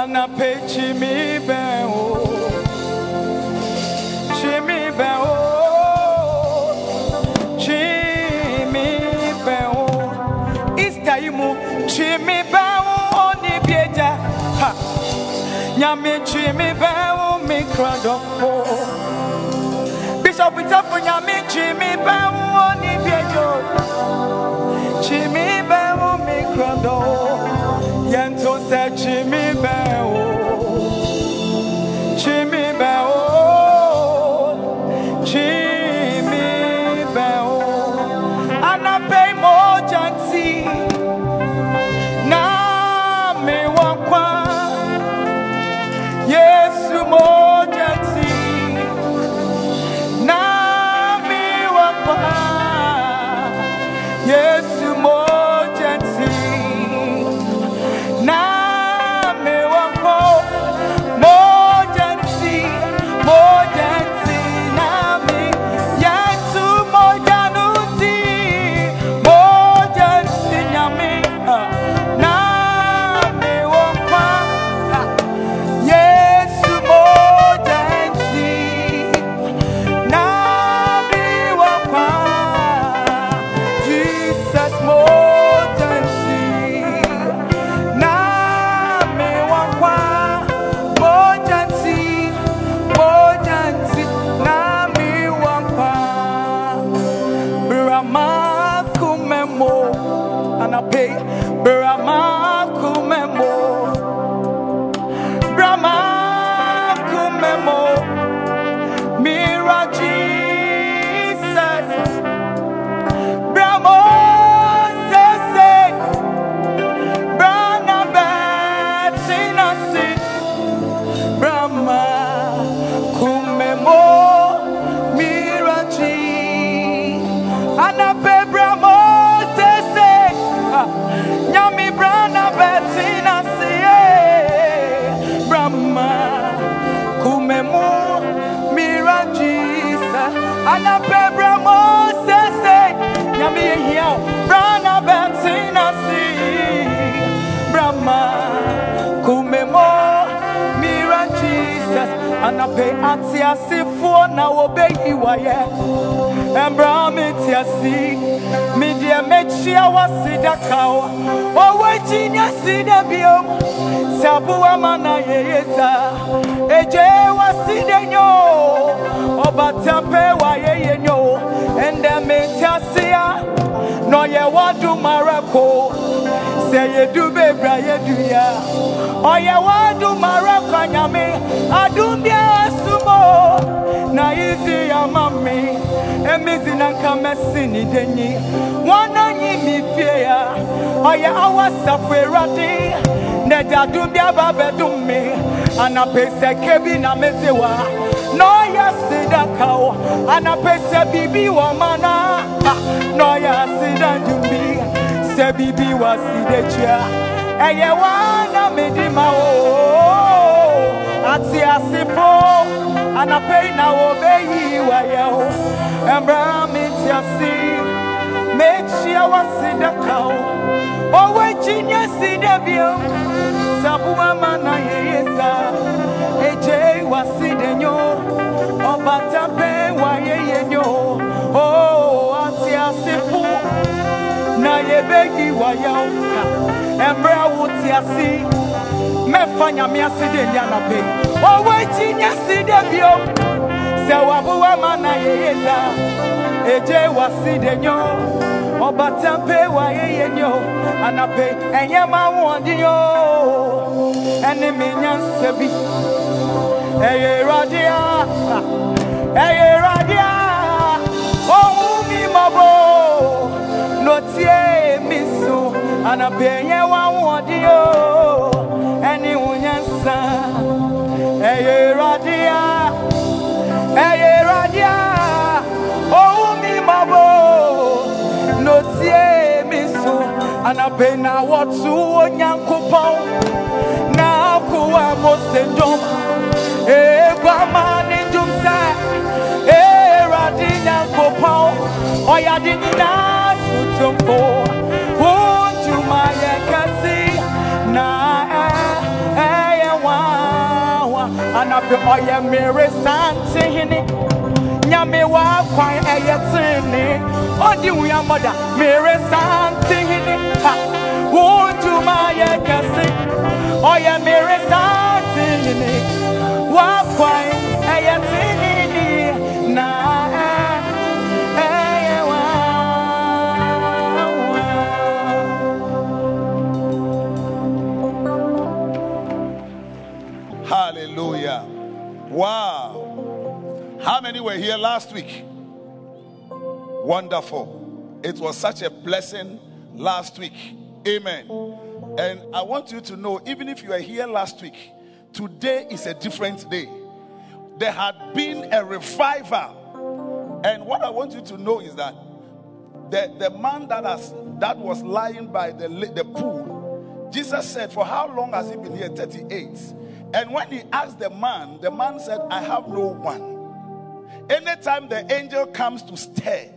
anape chimi mi o. Chimi mi o. Chimi mi o. Ista yi mu chimi bẹ o. Oni bi ha. Nyame chimi bẹ o. Mi kura dọfo bishop itafo nyame chimi bẹ o. Oni bi eja chimi bẹ o. Mi kura dọfo. yɛnto sɛ kyi mi bɛn o. Anape atiasifuo na wobeyi waye. Embra meti asi media mechia wasida kawa owe chinya sida biom sabuwa mana yeyeza eje wasida nyo obatape wa yeye nyo ende meti asia no. Ye wadu marako se yedu bebra yedu ya oye wadu marako nyame adumbia sumo na izi ya mami emizi na nka mesi ni denyi wana nyi mi fie ya oye awasafo erade na dadum bi aba bedum me anapese kebi na mezewa na oye sida kawo anapese bibi wa mana ah, na oye sida dumbi se bibi wa sida chia eye wana medima o ati asifo anapei na wobeyi wayɛ ho ɛmbra meti ase mekyia waseda ka wo ɔwɔ akyi nyɛ sida bio saboa ma na yɛyɛ saa ɛgyei waseda nyo. Ɔbata pɛ wayɛyɛ nyo. O ate asefo na yɛbɛyi wayɛ wo ka ɛmmerɛ wo te ase mɛfa nyame ase de ndi anapɛ ɔwɔ akyi nyɛ sida bio sɛ waboa ma na yɛyɛ saa ɛgye wasi de nyo. Oh, Ɔbata mpe wayɛyɛ nyo. Anapɛ ɛnyɛ ma woɔden yo ɛne me nyansa bi. Ɛyɛ awurade a ɛyɛ awurade a ɔhu mi mmɔbɔ na ɔtie mi so anapɛ ɛnyɛ wa woɔden yo ɛne wo nyansa ɛyɛ awurade a ɛyɛ awurade a ɔhu mi mmɔbɔ na ɔtie mi na na akowa mose dom eguama ne dom sɛ awurade nyankopɔn ɔyɛde nyinaa anapɛ ɔyɛ mmere santehene nyame wakwan ɛyɛ tene ɔde wuamɔda mmere santehene ha. Wo ntwuma yɛ kɛse ɔyɛ mmere santehene wakwan Wow. How many were here last week? Wonderful. It was such a blessing last week. Amen. And I want you to know, even if you were here last week, today is a different day. There had been a revival. And what I want you to know is that the, the man that has that was lying by the, the pool, Jesus said, For how long has he been here? 38. And when he asked the man, the man said, I have no one. Anytime the angel comes to stay,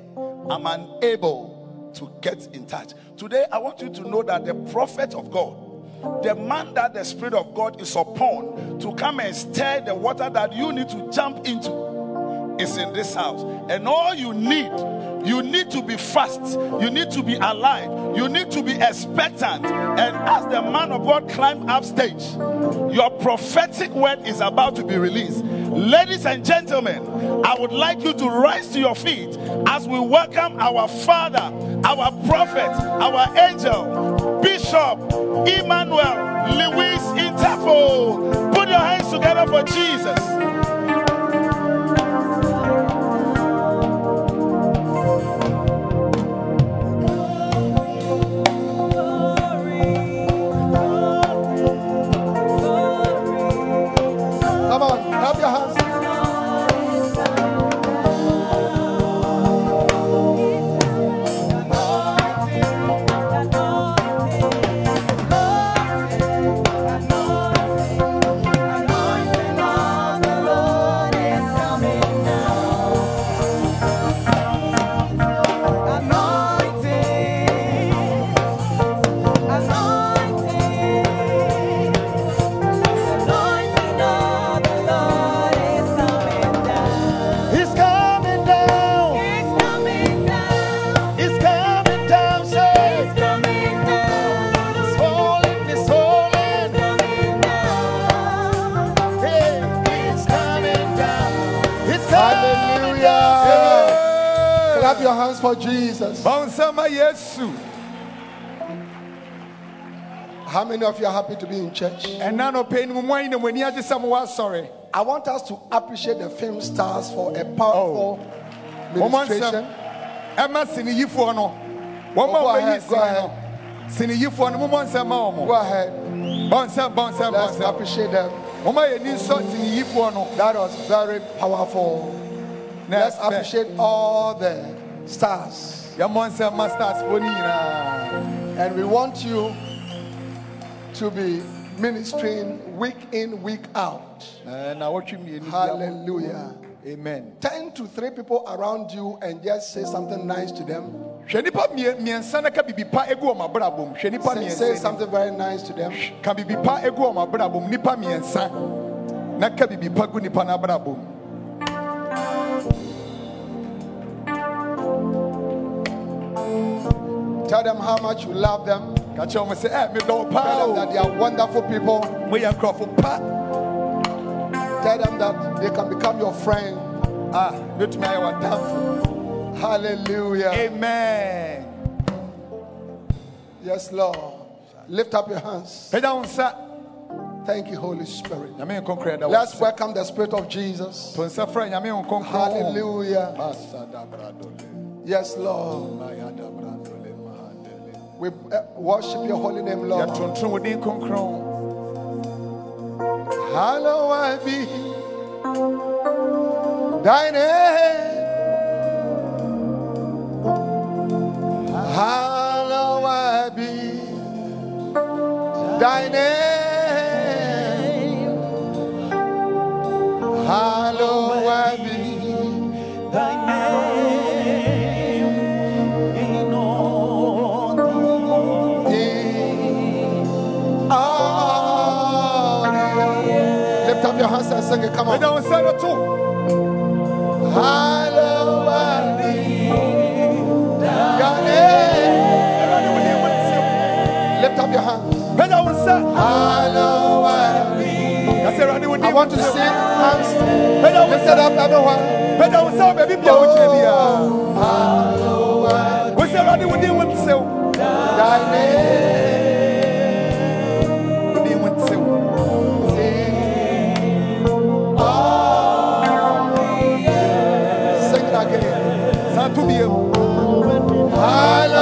I'm unable to get in touch. Today, I want you to know that the prophet of God, the man that the Spirit of God is upon to come and stir the water that you need to jump into, is in this house. And all you need, you need to be fast. You need to be alive. You need to be expectant. And as the man of God climb up stage, your prophetic word is about to be released. Ladies and gentlemen, I would like you to rise to your feet as we welcome our father, our prophet, our angel, Bishop Emmanuel Lewis Interfo. Put your hands together for Jesus. Jesus. How many of you are happy to be in church? And none of pain mu wine when you just some sorry. I want us to appreciate the film stars for a powerful Woman ministration. Emma sini yifo no. One Oh, more go way ahead, go no. Sini no mo ma Go ahead. Bonsa bonsa Let's bonsa. appreciate them. Mama ye ni so sini yifo no. That was very powerful. Let's appreciate all the stars. Ya monsa masters for ni na. And we want you to be ministering week in, week out. Eh, na ni. Hallelujah. Amen. Turn to three people around you and just say something nice to them. Hwɛ nipa mie- miɛnsa na ka bibi pa egu ɔmo abrabom. Hwɛ nipa Say, say something very nice to them. ka bibi pa egu ɔmo abrabom nipa mmiɛnsa na ka pa gu nipa n'abrabom Tell them how much you love them. ka kyerɛ ɔmo sɛ ɛ medɔ wo Tell them that they are wonderful people. moyɛ nkurɔfo pa Tell them that they can become your friend. Ah, a mɛtumi ayɛ w'adamfo Hallelujah. amen Yes, Lord. Lift up your hands. pagya wo nsa Thank you, Holy Spirit. nyame nkɔnkɔrɛ da wo Let's welcome the Spirit of Jesus. to nsa frɛ nyame nkɔnkɔrɔ Hallelujah. Yes, Lord. We uh, worship your holy name, Lord. Hallowed be thy name. Hallowed be thy name. Hallowed sing it. Come on. wo nsa no to Hallowed be your name. Awurade wo din wo ntew. Lift up your hands. pagya wo nsa Hallowed be. ka sɛ Awurade wo I want to see hands pagya wo lifted nsa up everyone. pagya wo nsa again. saa to bio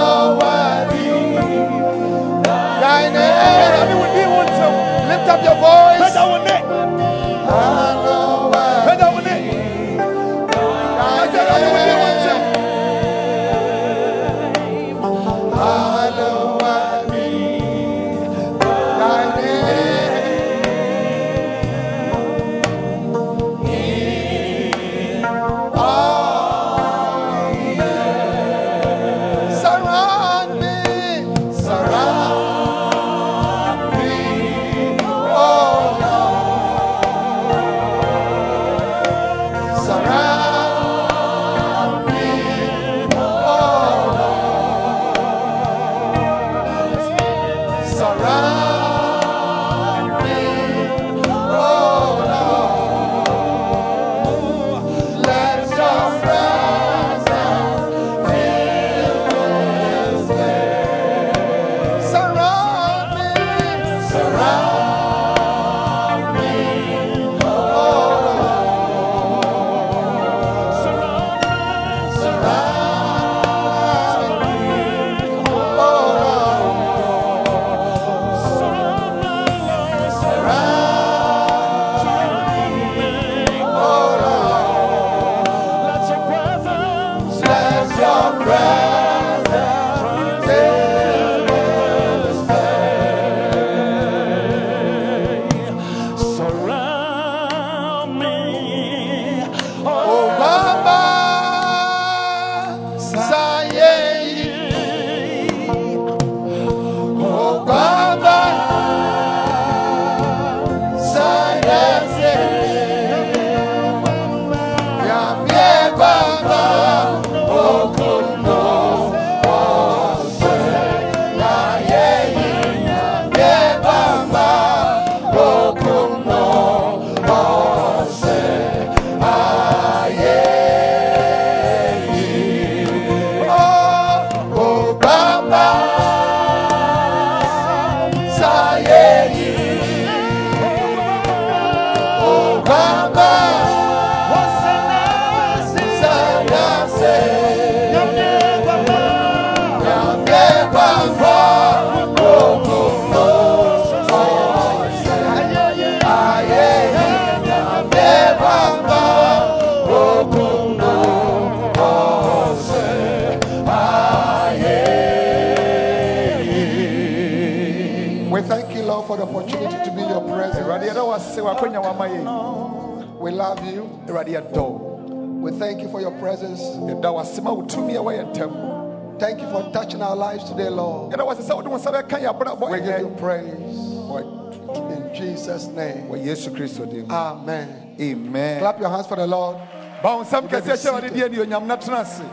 yesu kristo din mu Amen. amen Clap your hands for the Lord. ba wo nsam kɛseɛ hyɛ wade seated. deɛ anuonyam na tena ase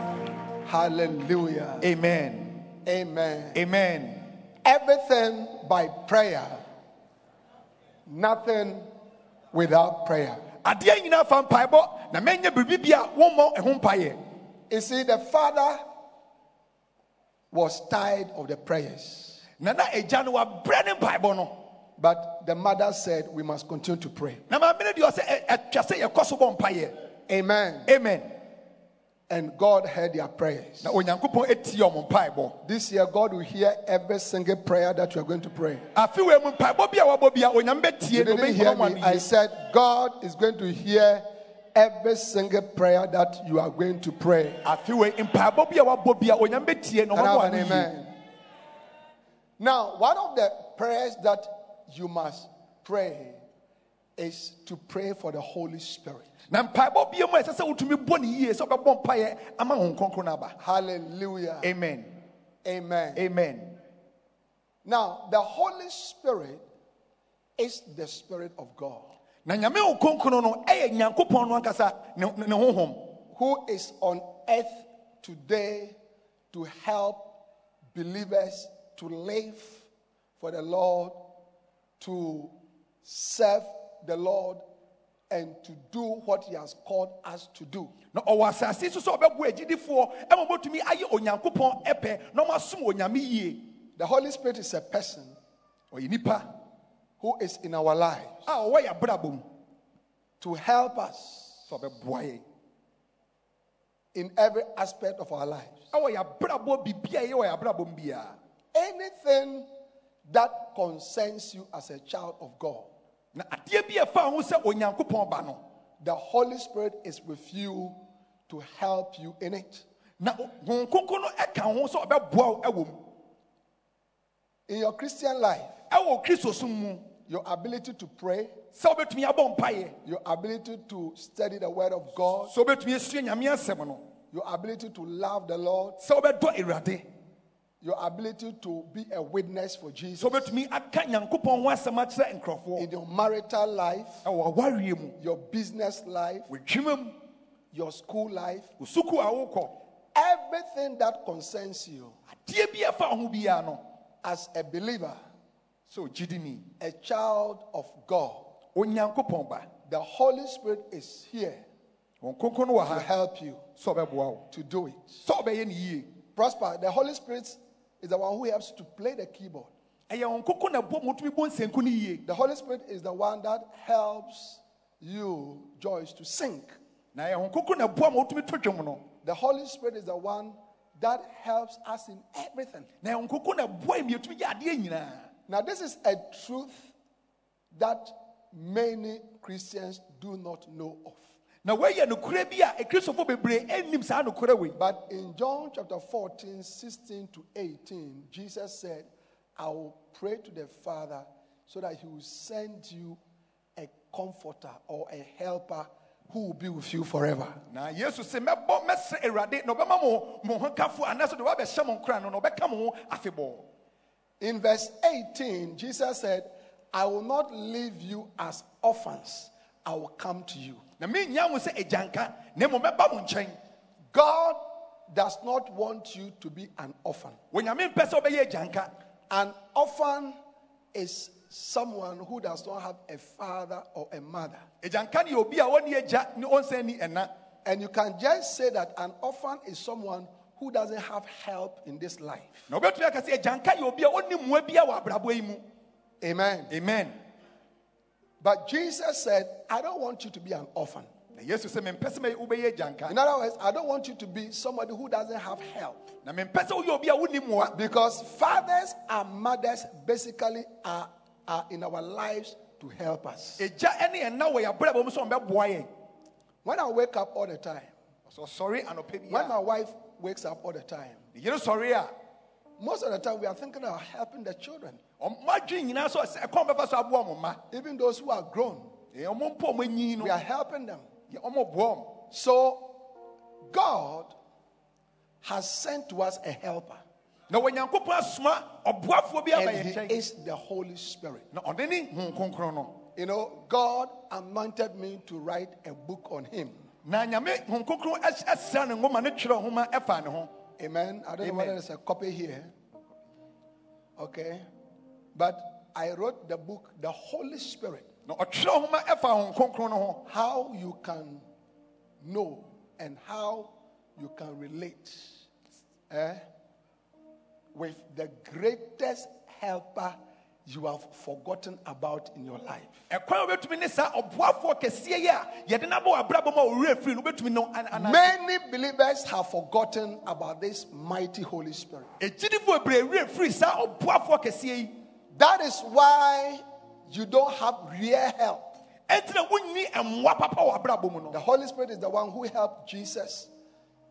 Hallelujah. amen Amen. amen Everything by prayer, nothing without prayer. adeɛ nyinaa fa mpaebɔ na mɛnyɛ biribi bi a wommɔ ɛho mpayɛ You see, the father was tired of the prayers, na na agya no wabrɛ ne mpaebɔ no but the mother said, We must continue to pray. na maame no deɛ ɔsɛ ɛ- ɛtwa sɛ yɛkɔ so bɔ mpayɛ Amen. amen And God heard their prayers. na onyankopɔn ɛtie ɔmo mpaebɔ This year, God will hear every single prayer that you are going to pray. afe wei mu mpaebɔ bi a wabɔ bi a onyame bɛtie You didn't hear me. I said, God is going to hear every single prayer that you are going to pray. afe wei mpaebɔ bi a wabɔ bi a onyame bɛtie na Can I ɔbɛbɔ have an ano yie amen? Now, one of the prayers that you must pray is to pray for the Holy Spirit. na mpaebɔ bia mu a ɛsɛ sɛ wotumi bɔ ne yie sɛ wobɛbɔ mpayɛ ama ho nkronkron no aba Hallelujah. amen Amen. amen Now, the Holy Spirit is the Spirit of God who is on earth today to help believers to live for the Lord, to serve the Lord, and to do what He has called us to do. na ɔwɔ asase so sɛ ɔbɛboa agyidifoɔ ɛma mɔtumi ayɛ onyankopɔn ɛpɛ na ɔmasom onyame yie The Holy Spirit is a person ɔyɛ nipa who is in our lives a ɔwɔ yɛ abrabɔ mu to help us sɛ ɔbɛboa yɛ in every aspect of our lives. ɛwɔ yɛ abrabɔ bibia yɛ wɔ yɛ abrabɔ mu biara Anything that concerns you as a child of God, na adeɛ bi a ɛfa ho sɛ onyankopɔn ba no the Holy Spirit is with you to help you in it. na honhom kronkron no ɛka ho sɛ ɔbɛboa wo ɛwɔ mu. In your Christian life, ɛwɔ kristo som mu. your ability to pray, sɛ wobɛtumi abɔ your ability to study the Word of God, sɛ wobɛtumi asua nyame asɛm no. your ability to love the Lord, sɛ wobɛdɔ awurade your ability to be a witness for Jesus. Sɛ wobɛtumi aka nyankopɔn ho asɛm akyerɛ nkurɔfoɔ. In your marital life, ɛwɔ awareɛ mu. your business life, your school life, wo suku a wokɔ. everything that concerns you. Adeɛ bi a ɛfa ho biara no as a believer, so a child of God, the Holy Spirit is here wɔn kronkron no wɔ to help you sɛ ɔbɛboa wo. to do it. sɛ ɔbɛyɛ ne yie. Prosper, the Holy Spirit is the one who helps to play the keyboard. ɛyɛ wɔn kronkron na ɛbɔ motumi bɔ nsɛnku no yie The Holy Spirit is the one that helps you, Joyce, to sing. na ɛyɛ wɔn kronkron na ɛboa ma wotumi to dwom no The Holy Spirit is the one that helps us in everything. na ɛyɛ wɔn kronkron na ɛboa mi yɛtumi yɛ adeɛ nyinaa Now, this is a truth that many Christians do not know of. Na wɔyɛ nokorɛ bi a ekristofo bebree anim saa nokorɛ wei But in John chapter 14, 16 to 18, Jesus said, I will pray to the Father so that he will send you a comforter or a helper who will be with you forever. na yesu sɛ mɛbɔ mɛsrɛ awurade na ɔbɛma mo mo ho kafo anaasɛ de wabɛhyɛ mo nkora no na ɔbɛka mo ho afebɔɔ In verse 18, Jesus said, I will not leave you as orphans, I will come to you. Na mennya mo sɛ agyanka na mmom mɛba mo nkyɛn God does not want you to be an orphan. onyame mpɛ sɛ ɔbɛyɛ agyanka An orphan is someone who does not have a father or a mother. agyanka ne yɛ obi a ɔne agya ne ɔnsan ni ɛna And you can just say that an orphan is someone who doesn't have help in this life. na wobɛtumi aka sɛ agyanka yɛ obi a ɔne mmoa bi a wɔ abrabɔ yi mu Amen. amen But Jesus said, I don't want you to be an orphan. na yesu sɛ mempɛ sɛ mɛ- wobɛyɛ agyanka In other words, I don't want you to be somebody who doesn't have help. na mempɛ sɛ woyɛ obi a Because fathers and mothers basically are, are in our lives to help us. agya ne ɛna wɔ yɛ abrabɔ mu sɛ ɔmbɛboa yɛn When I wake up all the time, anɔpɛ when my wife wakes up all the time, a ne yere sɔre most of the time we are thinking of helping the children, ɔmo adwene nyinaa sɛ ɔsɛ ɛkɔn bɛfa so aboa mo mma even those who are grown. Ɛɛ, ɔmo mpo ɔmo We are helping them. yɛ- ɔmo boa ɔmo So, God has sent to us a helper, na onyankopɔn asoma ɔboafoɔ bi aba and He is the Holy Spirit. na ɔde ne hu kronkron no You know, God anointed me to write a book on Him. na nyame hu kronkron as- asra ne ngoma ne twerɛ nhoma ɛfa ne ho Amen. I don't know Amen. whether there's a copy here. Okay. But I wrote the book, The Holy Spirit, na ɔtwerɛ nhoma ɛfa hu kronkron how you can know and how you can relate eh, with the greatest helper you have forgotten about in your life. ɛkwan a wobɛtumi ne saa ɔboafoɔ kɛseɛ yi a yɛde no abɔ w'abrabɔ ma ɔwerɛ firi no wobɛtumi no an- ana- Many believers have forgotten about this mighty Holy Spirit. Ɛgyidifoɔ bebree werɛ firi saa ɔboafoɔ kɛseɛ yi That is why you don't have real help. ɛnti na wonni mmoa papa wɔ abrabɔ mu The Holy Spirit is the one who helped Jesus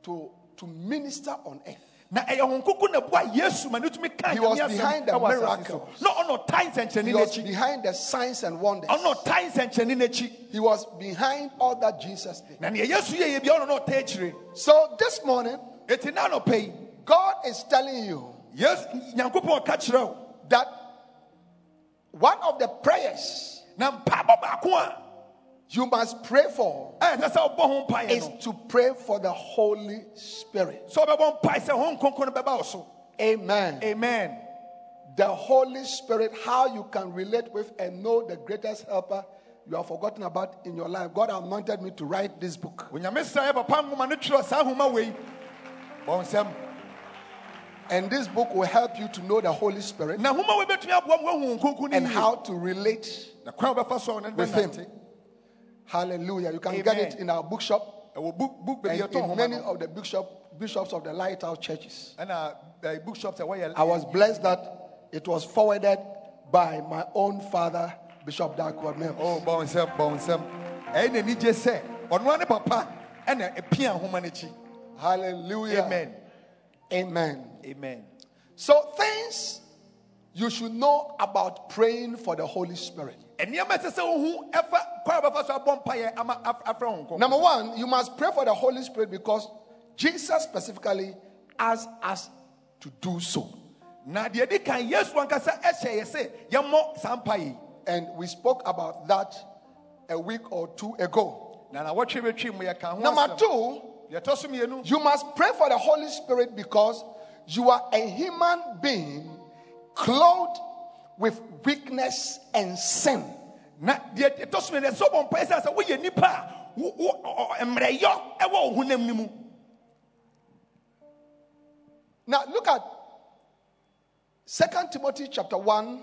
to, to minister on earth. na ɛyɛ ho nkoko na boa yesu ma ne tumi ka He was behind the ɛwɔ asase so. miracles. na ɔna ɔtae He was behind the signs and wonders. ɔna ɔtae nsɛnkyerɛnne n'akyi He was behind all that Jesus did. na neɛ yesu yɛ yɛ bia ɔno na ɔtae akyire So this morning, ɛti na anɔpɛ yi God is telling you yesu nyankopɔn ɔka kyerɛ wo that one of the prayers na mpaabɔ baako you must pray for eh, ɛyɛ sɛ sɛ wobɔ ho is to pray for the Holy Spirit. sɛ wobɛbɔ mpae sɛ ho nkonko no bɛba wo Amen. amen The Holy Spirit, how you can relate with and know the greatest helper you have forgotten about in your life. God anointed me to write this book. And this book will help you to know the Holy Spirit na nhoma wei bɛtumi aboa ma woahu wo nkonko no and how to relate. na kwan a wobɛfa so a wo ne no with him. Hallelujah. You can Amen. get it in our bookshop ɛwɔ book book baabi and in many of the bookshop, bishops of the Lighthouse churches. eh, a I was blessed that it was forwarded by my own father, Bishop Dag Heward-Mills. Oh, bɔ nsɛm bɔ nsɛm ɛyɛ n'ani gye sɛ ɔno ne papa nhoma no Hallelujah. amen Amen. amen So, things you should know about praying for the Holy Spirit. nneɛma ɛsɛ sɛ wohu ɛfa kwan a wobɛfa so abɔ mpaeɛ ama af- afrɛ wo nkɔ Number one, you must pray for the Holy Spirit because Jesus specifically asked us to do so. na deɛ di kan yesu ankasa ɛhyɛ yɛ sɛ yɛmmɔ saa And we spoke about that a week or two ago. na nawɔtwe bɛtwi mu yɛka ho Number two, yɛtɔ so mmienu you must pray for the Holy Spirit because you are a human being clothed with weakness and sin. na deɛ ɛtɔ so mmiɛnsa sɛ ɔbɔ mpaeɛ sɛ sɛ woyɛ nipa a wo- wo- ɔ- ɔ- mmerɛyɔ ɛwɔ wo honam no mu Now look at 2 Timothy chapter 1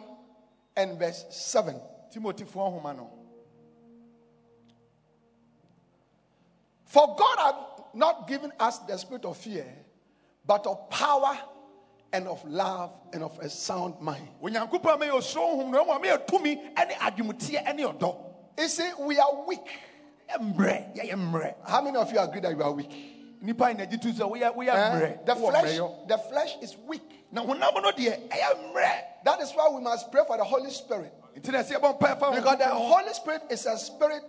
and verse 7. timotifoɔ nhoma no For God had not given us the spirit of fear, but of power and of love and of a sound mind. onyankopɔn a mɛyɛ osuro honhom na ɔma mɛyɛ tumi ne adwomteɛ ne ɔdɔ You see, we are weak. Yɛ mmerɛ yɛyɛ mmerɛ How many of you agree that you are weak? nipa yi na agye to sɛ woyɛ woyɛ Eh? The flesh, the flesh is weak. na honam no deɛ ɛyɛ mmerɛ That is why we must pray for the Holy Spirit. nti na ɛsɛ yɛbɔ mpaeɛ Because the Holy Spirit is a spirit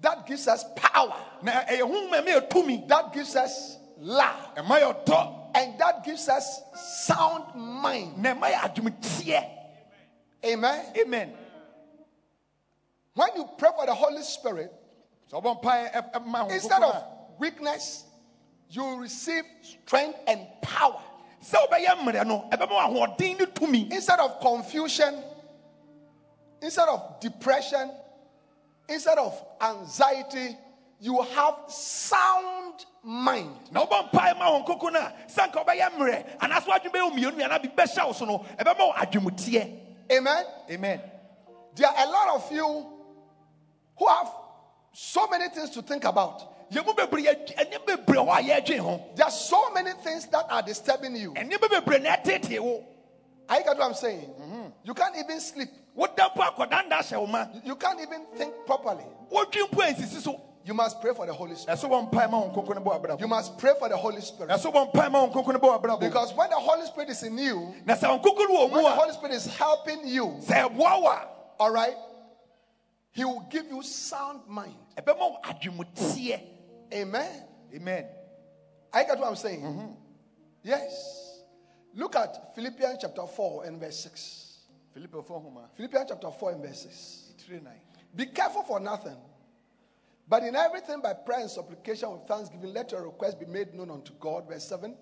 that gives us power, na ɛyɛ honhom a ɛmɛyɛ tumi that gives us love, ɛma yɛ ɔdɔ and that gives us sound mind. na ɛma yɛ adwomteɛ Amen. amen. When you pray for the Holy Spirit, sɛ ɔbɔ mpaeɛ ɛ- ɛma honhom instead of weakness, you receive strength and power. sɛ wobɛyɛ mmerɛ no ɛbɛma wo ahoɔden ne tumi. Instead of confusion, instead of depression, instead of anxiety, you have sound mind. na wobɔ mpaeɛ ma wɔn koko no a sɛ nka wobɛyɛ mmerɛ anaasɛ woadwene bɛyɛ wo mmienu anaa bi bɛhyɛ wo so no wo adwomteɛ Amen. amen There are a lot of you who have so many things to think about. yɛmu bebree yɛ- ɛnneɛma bebree hɔ a yɛadwen ho There are so many things that are disturbing you. ɛnneɛma bebree na ɛtetee wo Are you get what I'm saying? Mm-hmm. You can't even sleep. Woda mpo akɔdanda hyɛ wo ma You can't even think properly. wodwi mpo ansisi so You must pray for the Holy Spirit. ɛso bɔ mpaeɛ ma wɔn koko no bɔ You must pray for the Holy Spirit. ɛso bɔ mpaeɛ ma wɔn koko no bɔ abrabɔ Because when the Holy Spirit is in you, na sɛ wɔn koko no wɔ when the Holy Spirit is helping you, sɛ ɛboa wo a all right, He will give you sound mind. ɛbɛma wo adwomteɛ Amen. amen I get what I'm saying. Mm-hmm. Yes. Look at Philippians chapter 4 and verse 6. Homa ah. Philippians chapter 4 and verse 6. tiri nan Be careful for nothing, but in everything by prayer and supplication with thanksgiving, let your request be made known unto God. Verse 7.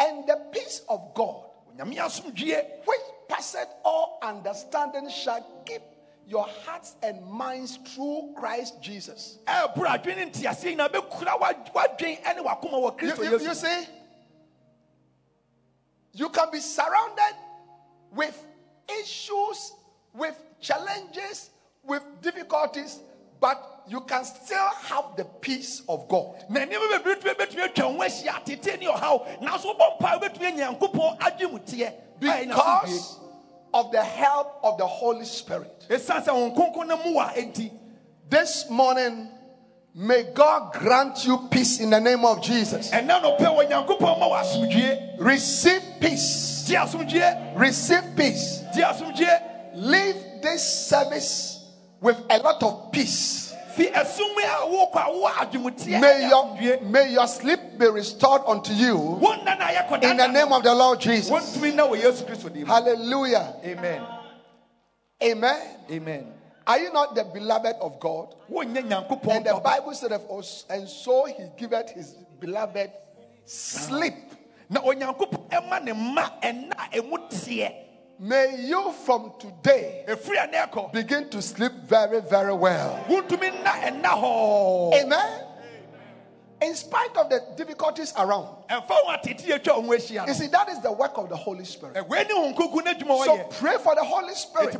And the peace of God, which passeth all understanding, shall keep your hearts and minds through Christ Jesus. ɛɛboro adwene ne nteaseɛ nyinaa bɛkura w'ad- w'adwen ne w'akoma wɔ You, you- you see, you can be surrounded with issues, with challenges, with difficulties, but you can still have the peace of God. na nneɛma bebree tumi bɛtumi atwa ho ahyia tete ne ɔhaw nanso wobɔ mpae wobɛtumi anya nyankopɔn adwemteɛ because of the help of the Holy Spirit. ɛsiane sɛ wɔn kronkron no mu a enti This morning, may God grant you peace in the name of Jesus. Receive nɔpɛ nyankopɔn ma wɔ asomdwie Receive peace. Receive peace. gye asomdwie Leave this service with a lot of peace. fi ɛsom a wokɔ a wowɔ adwemteɛ May your, may your sleep be restored unto you wɔnna na yɛkɔda in the name of the Lord Jesus. wɔntumi na wɔ yesu kristo dim Hallelujah. amen Amen. amen Are you not the beloved of God? And the. Bible said, of us, and so he giveth his beloved sleep. Na onyankopɔn ɛma ne mma ɛna ɛmu teɛ. May you from today ɛfiri a ne ɛkɔ. begin to sleep very, very well. wontumi nna ɛna hɔɔ Amen. In spite of the difficulties around, ɛmfa ho atete atwa wo ho ahyia you see, that is the work of the Holy Spirit. ɛwei ne ho nkoko no adwuma So pray for the Holy Spirit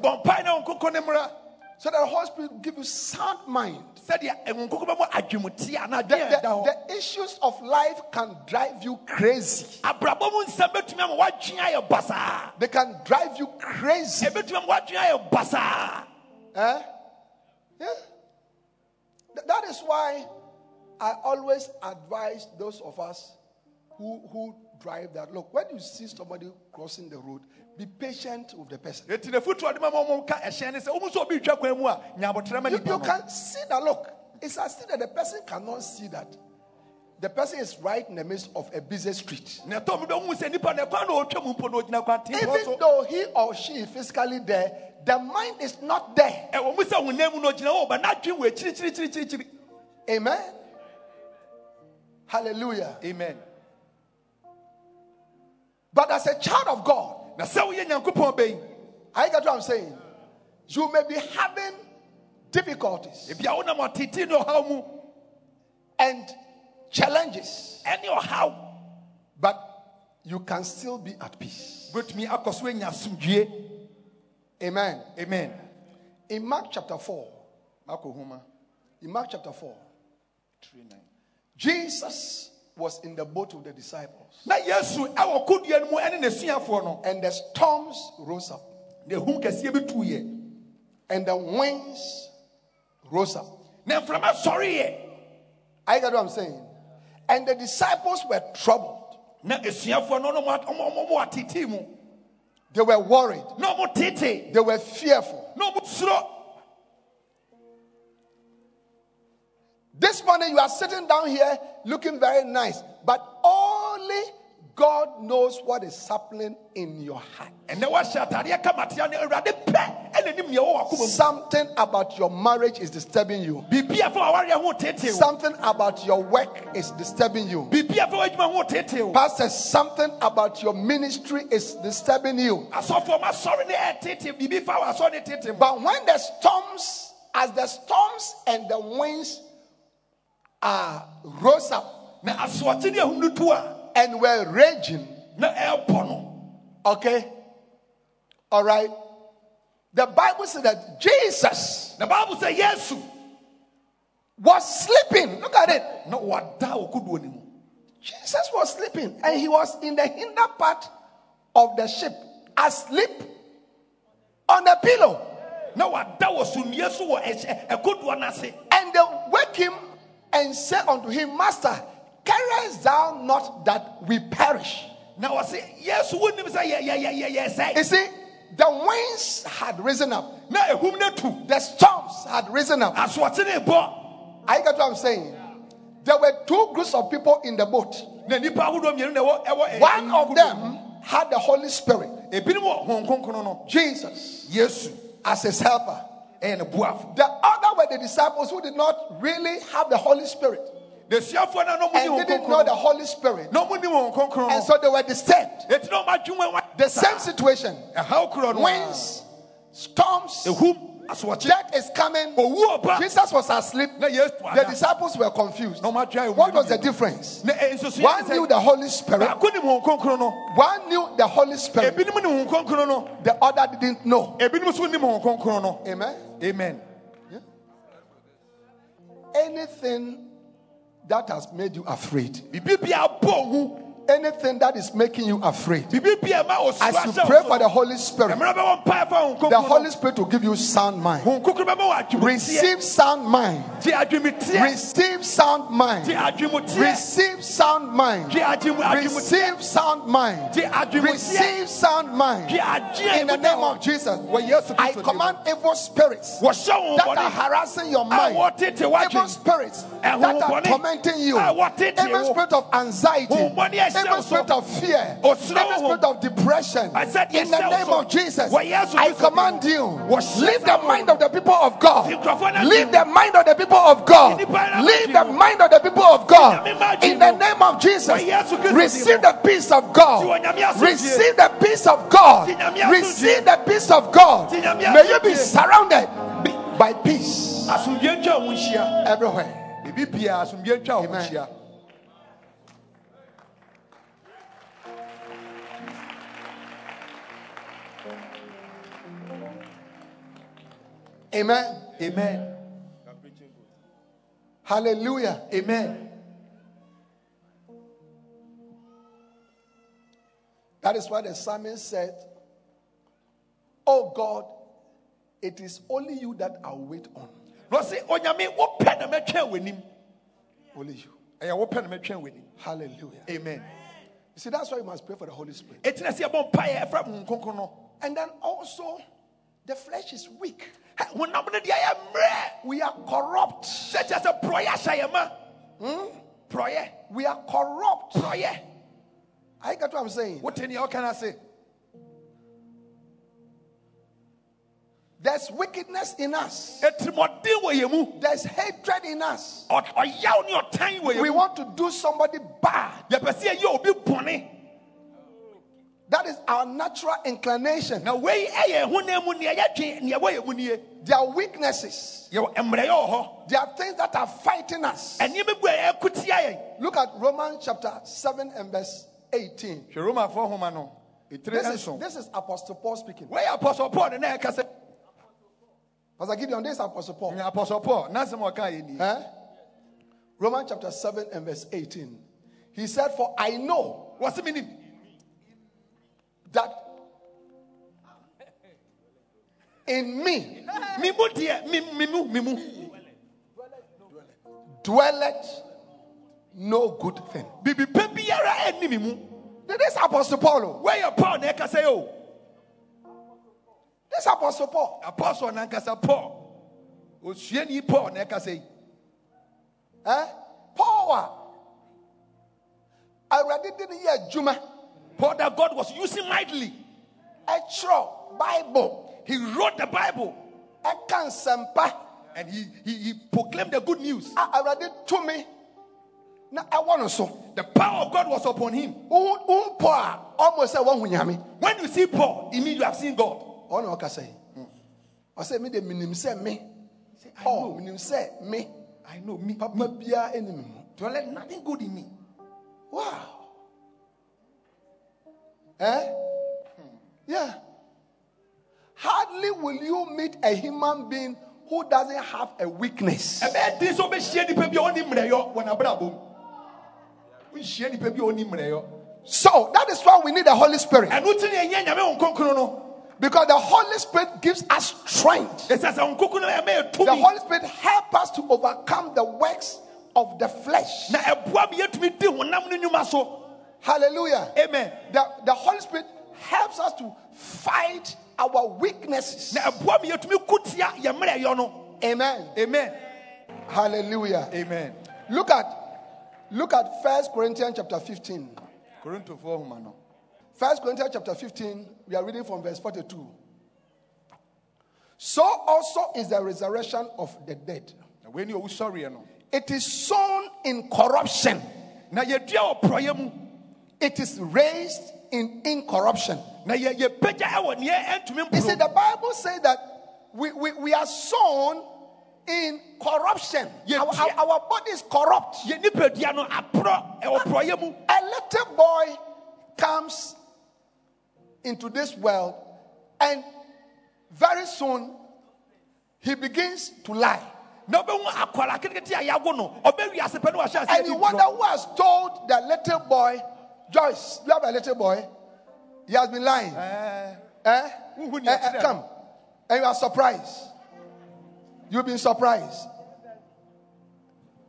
bɔ mpae na wo nkoko no mmra so that the Holy Spirit will give you sound mind. sɛdeɛ ɛwo nkoko bɛmɔ adwemteɛ ana The, the- the issues of life can drive you crazy. abrabɔ mu nsɛm bɛtumi ama woadwene ayɛ basaa They can drive you crazy. ɛbɛtumi ama woadwene ayɛ basaa Eh? Yeah. That is why I always advise those of us who, who drive that. Look, when you see somebody crossing the road, be patient with the person. ɛti na fotuo de ma ma ɔmo ka ɛhyɛn ne sɛ womu sɛ obi twa kwan mu a nyabotrɛ ma You, you can see that. Look, it's as if that the person cannot see that. The person is right in the midst of a busy street. na ɛtɔ mi bɛhu sɛ nipa no ɛkwan na ɔtwa mu mpo na ɔgyina kwan tenten Even though he or she is physically there, the mind is not there. Amen. Hallelujah. sɛ But as a child of God, woyɛ nyankopɔn bɛyi I get what I'm saying. You may be having difficulties. Ebi a wonam atete ne ɔhaw mu. And challenges, ɔhaw. But you can still be at peace. wobɛtumi akɔ so anya Amen. amen. In Mark chapter 4, makɔ homa in Mark chapter 4, Jesus was in the boat with the disciples, na yesu ɛwɔ kodua no mu ɛne n'asuafoɔ no and the storms rose up, na ehum kɛseɛ bi tuiɛ and the winds rose up. na mframa sɔreeɛ I get what I'm saying. And the disciples were troubled. na asuafoɔ no no mo ɔmo atete mu They were worried. na ɔmo tete They were fearful. na ɔmo suro This morning you are sitting down here looking very nice, but only God knows what is happening in your heart. ɛnɛ wahyɛ atadeɛ kamatea ne awurade pɛ ɛna nim nea ɛwɔ wakoma mu Something about your marriage is disturbing you. biribi a fa wawareɛ ho Something about your work is disturbing you. biribi a fa w'adwuma ho tete o Pastor, something about your ministry is disturbing you. asɔfoɔ ma sɔre ne ɛtete biribi fa wɔ asɔre ne tete mu But when the storms, as the storms and the winds are rose up na asoɔkye ne ahum no tu a and were raging, okay, all right. The Bible said that Jesus The bible sɛ yesu was sleeping. Look at it. na wada wɔ kodoɔ no mu Jesus was sleeping and he was in the hinder part of the ship, asleep on a pillow. na wada wɔ sunnua so wɔ ɛhyɛ- ɛkodoɔ no ase And they wake him and say unto him, Master, carest thou not that we perish? Now na wɔse yesu wonim sɛ yɛ- yɛ- yɛ- yɛ- yɛ You see, the winds had risen up, na ehum no tu the storms had risen up. asoɔkye ne bɔ I get what I'm saying. There were two groups of people in the boat. na nipa ahodoɔ mmienu na ɛwɔ ɛwɔ ɛ- One of them had the Holy Spirit, ebinom wɔ honhom kronkron no Jesus, yesu as his helper. And The were the disciples who did not really have the Holy Spirit na suafoɔ no na ɔmo and ni didn't know the Holy Spirit. na ɔmo ni honhom kronkron And so they were disturbed. eti na ɔmo adwuma wa The same situation. ɛhaw korɔ no Winds, storms, death is coming. Jesus was asleep. The disciples were confused. What was the difference? na eh, One knew the Holy Spirit, baako ni honhom kronkron no one knew the Holy Spirit, ebinom ni honhom kronkron no the other didn't know. ebinom nso ni honhom kronkron no Amen. amen Anything that has made you afraid, bibi bi abɔ hu anything that is making you afraid, as you pray for the Holy Spirit, mmerɛ bɛbɔ mpae fa honhom the Holy Spirit will give you sound mind. honhom kronkron bɛma wɔ adwumateɛ. Receive sound mind. Receive sound mind. Receive sound mind. gye adwum- adwumateɛ. Receive sound mind. Receive sound mind. In the name of Jesus, I command evil spirits that are harassing your mind, evil spirits that are tormenting you, evil spirit of anxiety, Honhom bɔne a ɛhyɛ evil wo so. spirit of fear, evil honhom. spirit of depression. I said, In the name of Jesus, I command you, leave the mind of the people of God. Fi nkurɔfoɔ no Leave the mind of the people of God. Leave the mind of the people of God. Nyame ma adwene In the name of Jesus, Wɔ Yesu Kristo din receive the peace of God. Ti wɔ Nyame asomdwie. Receive the peace of God. Ti Nyame asomdwie. Receive the peace of God. May you be surrounded by peace asomdwe ntwa wo nhyia everywhere. bibi biara asomdwe ntwa wo Amen. Amen. amen Hallelujah. amen That is why the psalmist said, Oh God, it is only you that I wait on. na ɔse onyame wopɛ na mɛtwɛn w'anim Only you. ɛyɛ wopɛ na mɛtwɛn w'anim Hallelujah. amen You see, that's why you must pray for the Holy Spirit. ɛti na sɛ yɛbɔ mpaeɛ ɛfra honhom kronkron no And then also, the flesh is weak. Hɛ, honam no deɛ yɛ mmerɛ We are corrupt. sɛ porɔyɛ ahyɛ yɛ ma hmm? porɔyɛ We are corrupt. porɔyɛ I get what I'm saying. wote nea ɔka no ase There's wickedness in us. ɛtirimɔden wɔ yɛ mu There's hatred in us. Ɔ- ɔyaw ne ɔtan wɔ We want to do somebody bad. That is our natural inclination. na wei ɛyɛ honam mu nea yɛtwe nea wɔyɛ mu nie There are weaknesses. yɛwɔ mmerɛyɛ wɔ hɔ There are things that are fighting us. ɛnneɛma gu a ɛko tia Look at Romans chapter 7 and verse 18. hwɛ romafoɔ homa no ɛtire This is, this is Apostle Paul speaking. wɔyɛ apɔsɔ paul ne na ɛka sɛ Pastor Gideon, this is Apostle Paul. apɔsɔ paul na asɛm a ɔka yɛ nie Eh? Romans chapter 7 and verse 18. He said, For I know wɔse menim that in me me mu deɛ me me mu me mu dwelleth no good thing. biribi pa biara ɛnni me This Apostle Paul. Where your paul ɛka sɛ yɛ This Apostle Paul. Apostle na nkasa paul osuani paul ɛka sɛ Eh? Paul. a Awurade de ne yɛ adwuma. Paul that god was using mightily. Ɛtwerɛ Bible. he wrote the bible. Ɛka nsɛmpa. and he he, he proclaimed the good news. A Awurade tumi na ɛwɔ no so. the power of god was upon him. Wohu wohu Paul a ɔmo sɛ wahu when you see paul it means you have seen god. Ɔna ɔkasa yi. Ɔsɛ mi de minim sɛ me. Paul minim sɛ me. I know. Me papa me. biara anim mu dwell nothing good in me. Wow eh? Yeah. Hardly will you meet a human being who doesn't have a weakness. Ɛbɛyɛ den sɛ wobɛhyia nipa bi a ɔne mmerɛyɔ wɔ n'abrabɔ mu wonhyia nipa bi a ɔne mmerɛyɔ so that is why we need the holy spirit. Ɛno nti ne ɛnyɛ nyame wo nkonkrono no. Because the holy spirit gives us strength. Ɛsɛ sɛ wo nkonkrono no ɛmɛyɛ the holy spirit helps us to overcome the works of the flesh na ɛboa me yɛtumi di honam no nnwuma so hallelujah amen The, the Holy Spirit helps us to fight our weaknesses. na ɛboa me yɛtumi ko tia yɛ mmerɛyɔ no Amen. amen Hallelujah. amen Look at look at First Corinthians chapter 15. korintofoɔ homa no First Corinthians chapter 15, we are reading from verse 42. So also is the resurrection of the dead. ne ɔwu sɔreɛ no It is sown in corruption, wɔ porɔyɛ mu it is raised in incorruption. na yɛ- yɛpagya ɛwɔ neɛ ɛntumi You see, the Bible says that we, we, we are sown in corruption. Our, our, our body is corrupt. yɛ nipadua no aporɔ ɛwɔ ah, porɔyɛ mu A little boy comes into this world and very soon he begins to lie. na wobɛhu akwara ketekete a yɛago no ɔbɛwi ase pɛ ne wahyɛ ase And you wonder who has told the little boy, Joyce, you have a little boy, he has been lying. Ɛɛ, Eh? Who- who Eh, eh, come. And you are surprised. You've been surprised.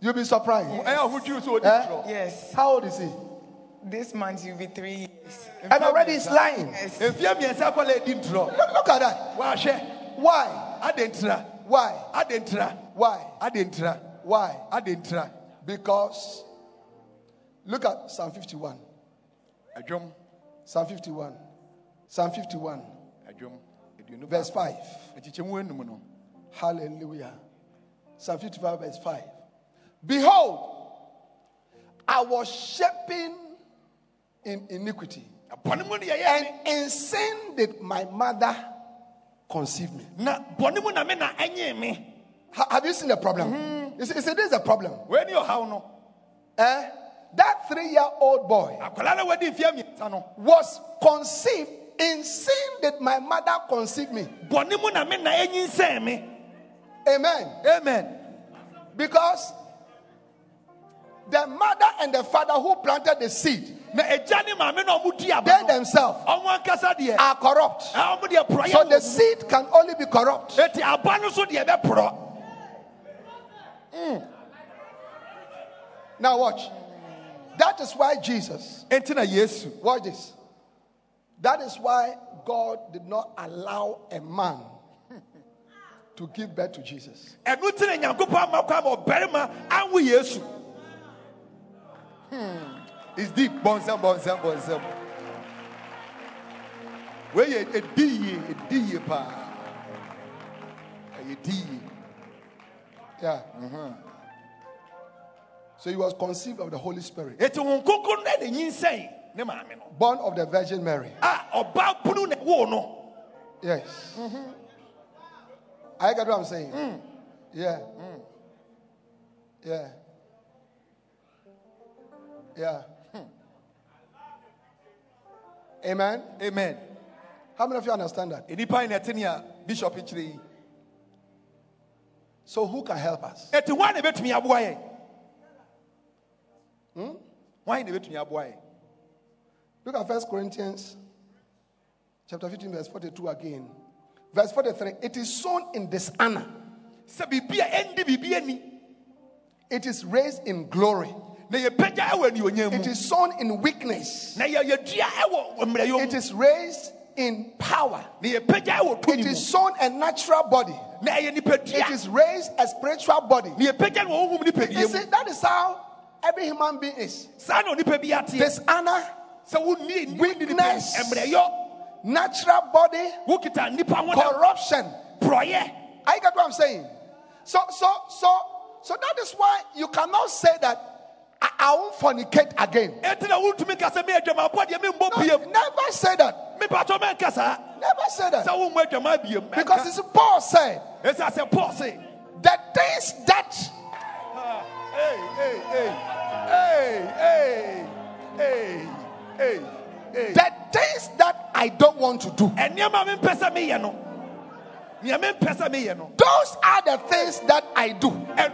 You've been surprised. ɛyɛ ahodwiw sɛ ɔdi Eh? Yes, How old is he? this month you'll be three years. And already he's lying. Yes. mfie mmiɛnsa kɔla adi ntorɔ Look, look at that. wahwɛ Why? adɛntira Why? adɛntira Why? adɛntira Why? adɛntira Because look at Psalm 51. Adwom Psalm 51. Psalm 51, adwom verse 5. akyikyɛmu enum no Hallelujah. Psalm 55, verse 5. Behold, I was shaping in iniquity, bɔne mu ne and in sin did my mother conceive me. na bɔne mu na me na ɛnyee me Ha- have you seen the problem? You see, you see, this is the problem. When you how no Eh? That three year old boy akwara na wadi mfie was conceived in sin did my mother conceived me. bɔne mu na me na ɛnyinsɛn me Amen. amen Because the mother and the father who planted the seed, na agya ne maame na ɔmo di aba they themselves ɔmo ankasa deɛ are corrupt. a ɔmo deɛ porɔyɛ So the seed can only be corrupt. eti aba no so deɛ ɛbɛporɔ hmm. Now watch. That is why Jesus, enti na yesu. watch this. That is why God did not allow a man to give birth to Jesus. ɛno ti na nyankopɔn ama kwan ma ɔbarima anwo yesu. Hmm. Is deep. Bɔnsɛm bɔnsɛm bɔnsɛm wei yɛ So he was conceived of the Holy Spirit. eti wɔn koko no ɛna nyinsɛn ne maame no born of the Virgin Mary. a ɔbaa bunu na no Yes. Mm-hmm. I get what I'm saying. Mm. Mm. Yeah. Yeah. Yeah. Amen. amen How many of you understand that? nnipa yi na ɛte bishop So who can help us? Ɛti hwan na ɛbɛtumi aboa yɛn hwan na ɛbɛtumi aboa yɛn Look at First Corinthians chapter 15, verse 42 again. Verse 43. It is sown in dishonor. sɛ biribi a ɛndi biribi ani It is raised in glory. na yɛpagya ɛwɔ anionyam It is sown in weakness. na yɛ- yɛdua ɛwɔ mmerɛyɛ It is raised in power. na yɛpagya ɛwɔ It is sown a natural body. It nipadua raised a spiritual body. na yɛpagya no wɔ honhom You see, that is how every human being is. saa na onipa bi ateɛ Dishonor, sɛ wonni nni Weakness. natural body, wokita nnipa ho corruption. I get what I'm saying. So, so, so, so that is why you cannot say that I, I won't fornicate again. ɛnti na wontumi ka sɛ meyɛ adwamaboa deɛ membɔ No, never say that. mepatɔ mɛnka saa Never say that. wommɔ adwama biam Because it's Paul said paul se the things that Hey, hey, hey, hey, hey, hey, hey, the things that I don't want to do. Those are the things that I do. I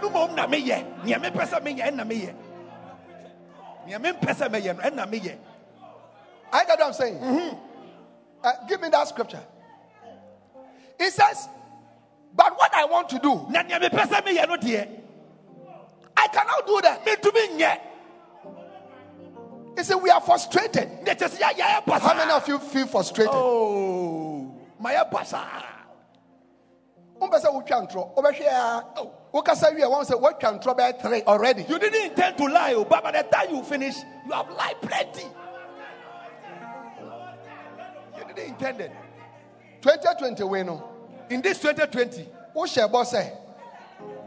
get what I'm saying. Uh, give me that scripture. It says, but what I want to do, I cannot do that. Me mentumi nyɛ He said, we are frustrated. ne kyɛ sɛ yɛayɛ basaa How many of you feel frustrated? Oh, mayɛ basaa Wọ́n sẹ́ wọ́n twa ntorọ, wọ́n bẹ hwẹ́ ya, um, wọ́n um, oh. um, kasa wie, wọ́n sẹ́ wọ́n twa ntorọ bẹ́ẹ̀ three already. you didn't intend to lie oh, but by the time you finish you have lied plenty. You didn't intend it. Twenty twenty wey no, in this 2020 wọ́n hyẹ bọ́ sẹ́ eh?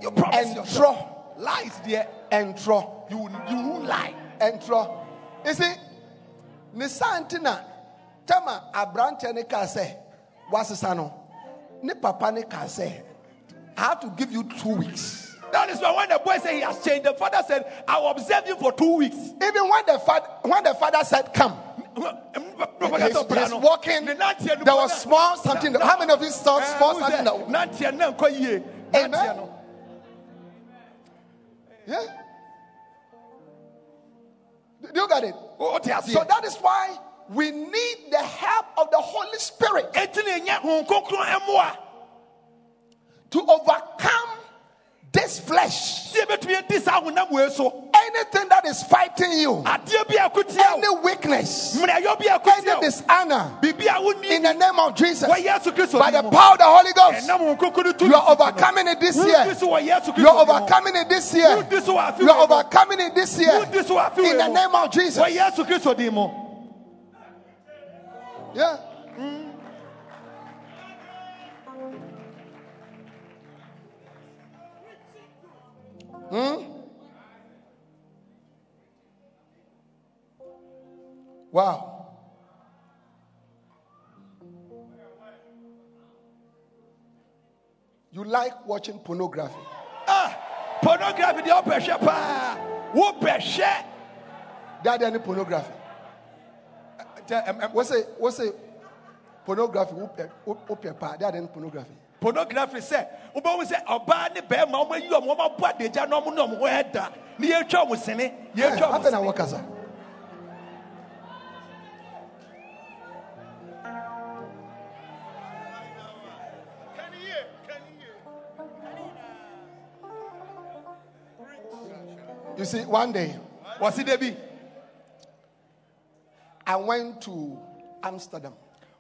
you promise yourself. ẹntorọ lies there ẹntorọ you you lie ẹntorọ. Esi ne santi na tẹ́mà aberanteɛ ne kaa sɛ wasesa no, ne papa ne kaa sɛ I have to give you two weeks. that is why when the boy said he has changed the father said I will observe you for two weeks Even when the father when the father said come, he's, he's walking. There was small something. How many of you saw eh, small something? That, Nantia na nkɔ. Amen. Yeah. Do you get it? O te aseɛ. So that is why we need the help of the Holy Spirit Eti na enye Honhom Kronkron ɛmmoa. to overcome this flesh. Si ebetumi edi saa honam so. Anything that is fighting you, Adeɛ bi a ɛkotia any weakness, Mmerɛyɔ bi a any dishonor, Biribi a wonni in the name of Jesus, wɔ Yesu Kristo by the power of the Holy Ghost, Ɛnam Honhom Kronkron no tumi you are overcoming it this year. so wɔ Yesu Kristo You are overcoming it this year. Wodi so wɔ afe You are overcoming it this year. Wodi so wɔ afe In the name of Jesus. Wɔ Yesu Kristo din mu. Yeah. Hmm? Wow. You like watching pornography. Ah, pornography ɔpɛ hwɛ paa. Wopɛ hwɛ. That any pornography. Kyɛ, ɛm- ɛm- What's it? What's it? Pornography. Open part. That any pornography. Pornography sɛ wobɛhu sɛ ɔbaa ne bɛrima ɔmo ayi ɔmo ɔmo abɔ adagya na ɔmo ne ɔmo ho ɛda. Ne yɛtwa ɔmo sene Yeah, yɛtwa ɔmo happen and sene work as a. You see, one day wɔsi de bi I went to Amsterdam.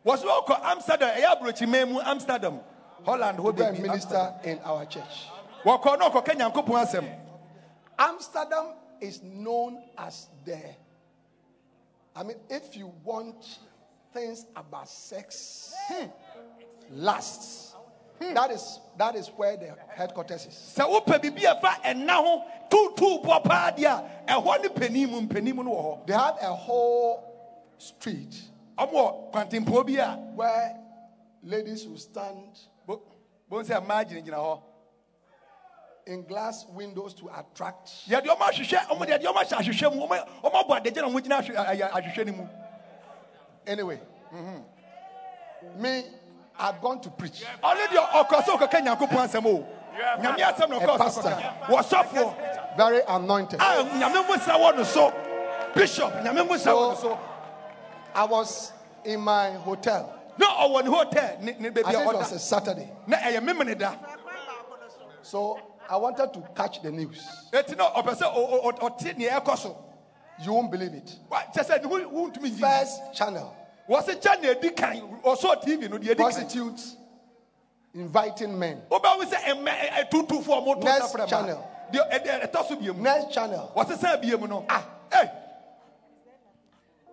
Wɔsi ɔkɔ amsterdam? Ɛyɛ aburokyi mu amsterdam holland hɔ to go de and bi minister in our church. wɔkɔ na ɔkɔ kenya nkopɔn asɛm Amsterdam is known as the. I mean, if you want things about sex, hmm, lust, hmm. that is that is where the headquarters is. sɛ wopɛ bibi ɛfa ɛna ho tuutuu bɔ paa deɛ a ɛhɔ ne panin mu mpanin mu no wɔ hɔ They have a whole street ɔmo wɔ kwantempɔn bi a where ladies will stand bo bo sɛ mmaa gyinagyina hɔ in glass windows to attract. yɛde ɔmo ahwehwɛ ɔmo de yɛde ɔmo ahyɛ ahwehwɛ mu ɔmo ɔmo abɔ adagya na ɔmo gyina ahwɛ ayɛ ahwehwɛ no mu Anyway, mm-hmm. me, I'd gone to preach. ɔno deɛ ɔkɔ nyankopɔn asɛm o nyame asɛm na A ɔkɔ sɛ pastor. ɔkɔka wɔsɔfoɔ Very anointed. a nyame mu sa wɔ no so bishop nyame mu sa wɔ no so I was in my hotel. Na ɔwɔ ne hotel ne ne I baabi think it was a ɔda Saturday. na ɛyɛ memene da. So I wanted to catch the news. eti na ɔpɛ sɛ ɔ- ɔ- ɔ- ɔte nea ɛkɔ so. You won't believe it. Wa- kyɛ sɛ ne ho wontumi yi First channel, wɔse kyɛ kan ɔsɔ tv no deɛ edi kan. Prostitutes inviting men. wobɛwo sɛ ɛmɛ ɛtutufoɔ mo to Next safrɛ channel. deɛ ɛdeɛ ɛtɔ so bie Next channel, wɔse sɛ bie mu no. Ah. Ɛy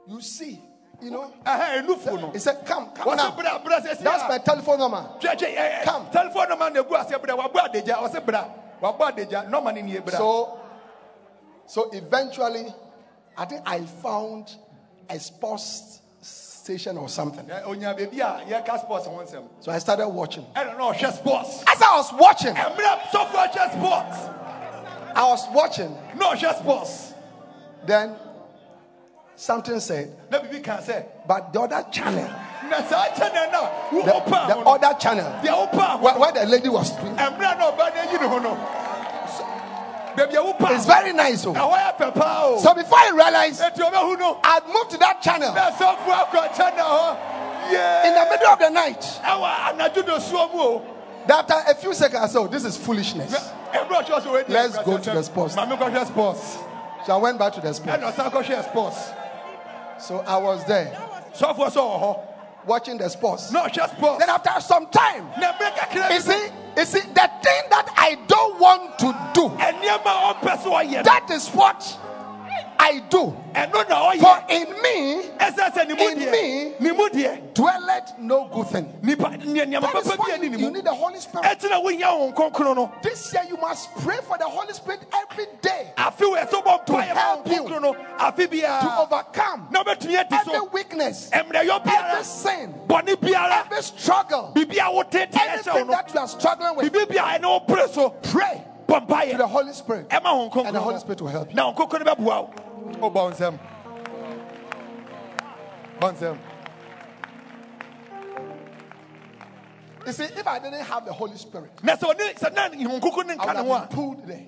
you see, you know, ɛhɛ enufu no he said, Come, come now. That's my telephone number. twɛtwɛ ɛ eh, eh, Come. telephone number na egu aseɛ bra wabɔ adagya wɔse bra wabɔ adagya nɔɔma ne nie bra So, so eventually, I think I found a sports station or something. Ɛ, onya beebi a yɛka sports ho nsɛm So I started watching. ɛna na ɔhwɛ sports As I was watching, ɛmmerɛ sɔfo ɔhwɛ sports I was watching. No, sports Then something said, na bibi kan sɛ but the other channel, na saa kyɛnɛ na wo the, the other channel, where, where the lady was screaming, ɛmmerɛ na ɔba no ayi ne ho no. Baabi a wopa it's very nice. Oh. ɛhɔ yɛ pɛ paa o So before I realized, eti ɔbɛhu no. I'd moved to that channel. Na sɔfo akɔ kyɛnɛ hɔ. In the middle of the night. ɛwɔ anadwo do suo mu o That after a few seconds, I said, oh, this is foolishness. ɛmmerɛ ɔhwɛ so wɔadi Let's go to the sports. So I went back to the spot. ɛna ɔsan kɔhwɛ sports So I was there So sɛ ɔwɔ hɔ watching the sports. na just sports. Then after some time, na mmerɛ kakra you see, you see, the thing that I don't want to do, ɛnneɛma a ɔmpɛ sɛ ɔyɛ no that is what I do. For in me ɛsɛ sɛ ne mu In me- deɛ ne mu deɛ dwelleth no good thing. nipa nne- nneɛma That is why you, you need the Holy Spirit. ɛtena wonya wo nkronkron no This year you must pray for the Holy Spirit every day afe wɔ ɛsɛ bɔ help you nkronkron no afe to overcome na wobɛtumi adi every weakness, every sin, every struggle, biribi a wotete ɛhyɛ wo anything that you are struggling with. biribi biara ɛne wo pere so. Pray to the Holy Spirit, ɛma ho nkronkron and the Holy. Spirit will help you. na wo nkronkron no bɛboa wo wobɔ wo nsɛm bɔ nsɛm You see, if I didn't have the Holy Spirit, na sɛ ɔne sɛ na ho nkronkron no I nka would have a been pulled there.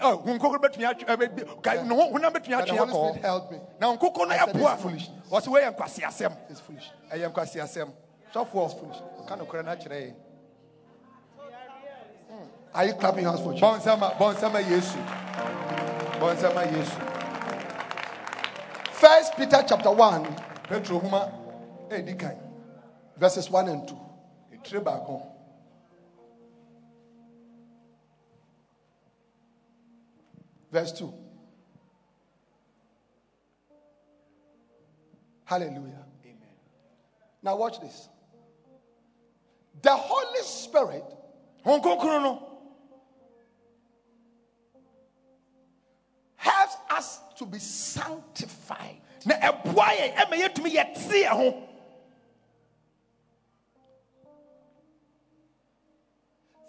ho nkronkron bɛtumi atwe- ɛbɛ- bi- ka- ne ho- honam bɛtumi But the atwe Holy akɔ Spirit helped me. na nkokɔ no I said, ɛboa "It's foolishness." ɔsɛ woyɛ nkwaseasɛm It's foolish. ɛyɛ nkwaseasɛm sɔfoɔ ka nokorɛ no akyerɛ yɛ Are you clapping your hands for Jesus? bɔ nsɛm a bɔ nsɛm a yesu bɔ yesu First Peter chapter 1, petro homa ɛdi kan verses 1 and 2. ɛtire baako Verse 2. Hallelujah. Amen. Now watch this. The Holy Spirit helps us to be sanctified.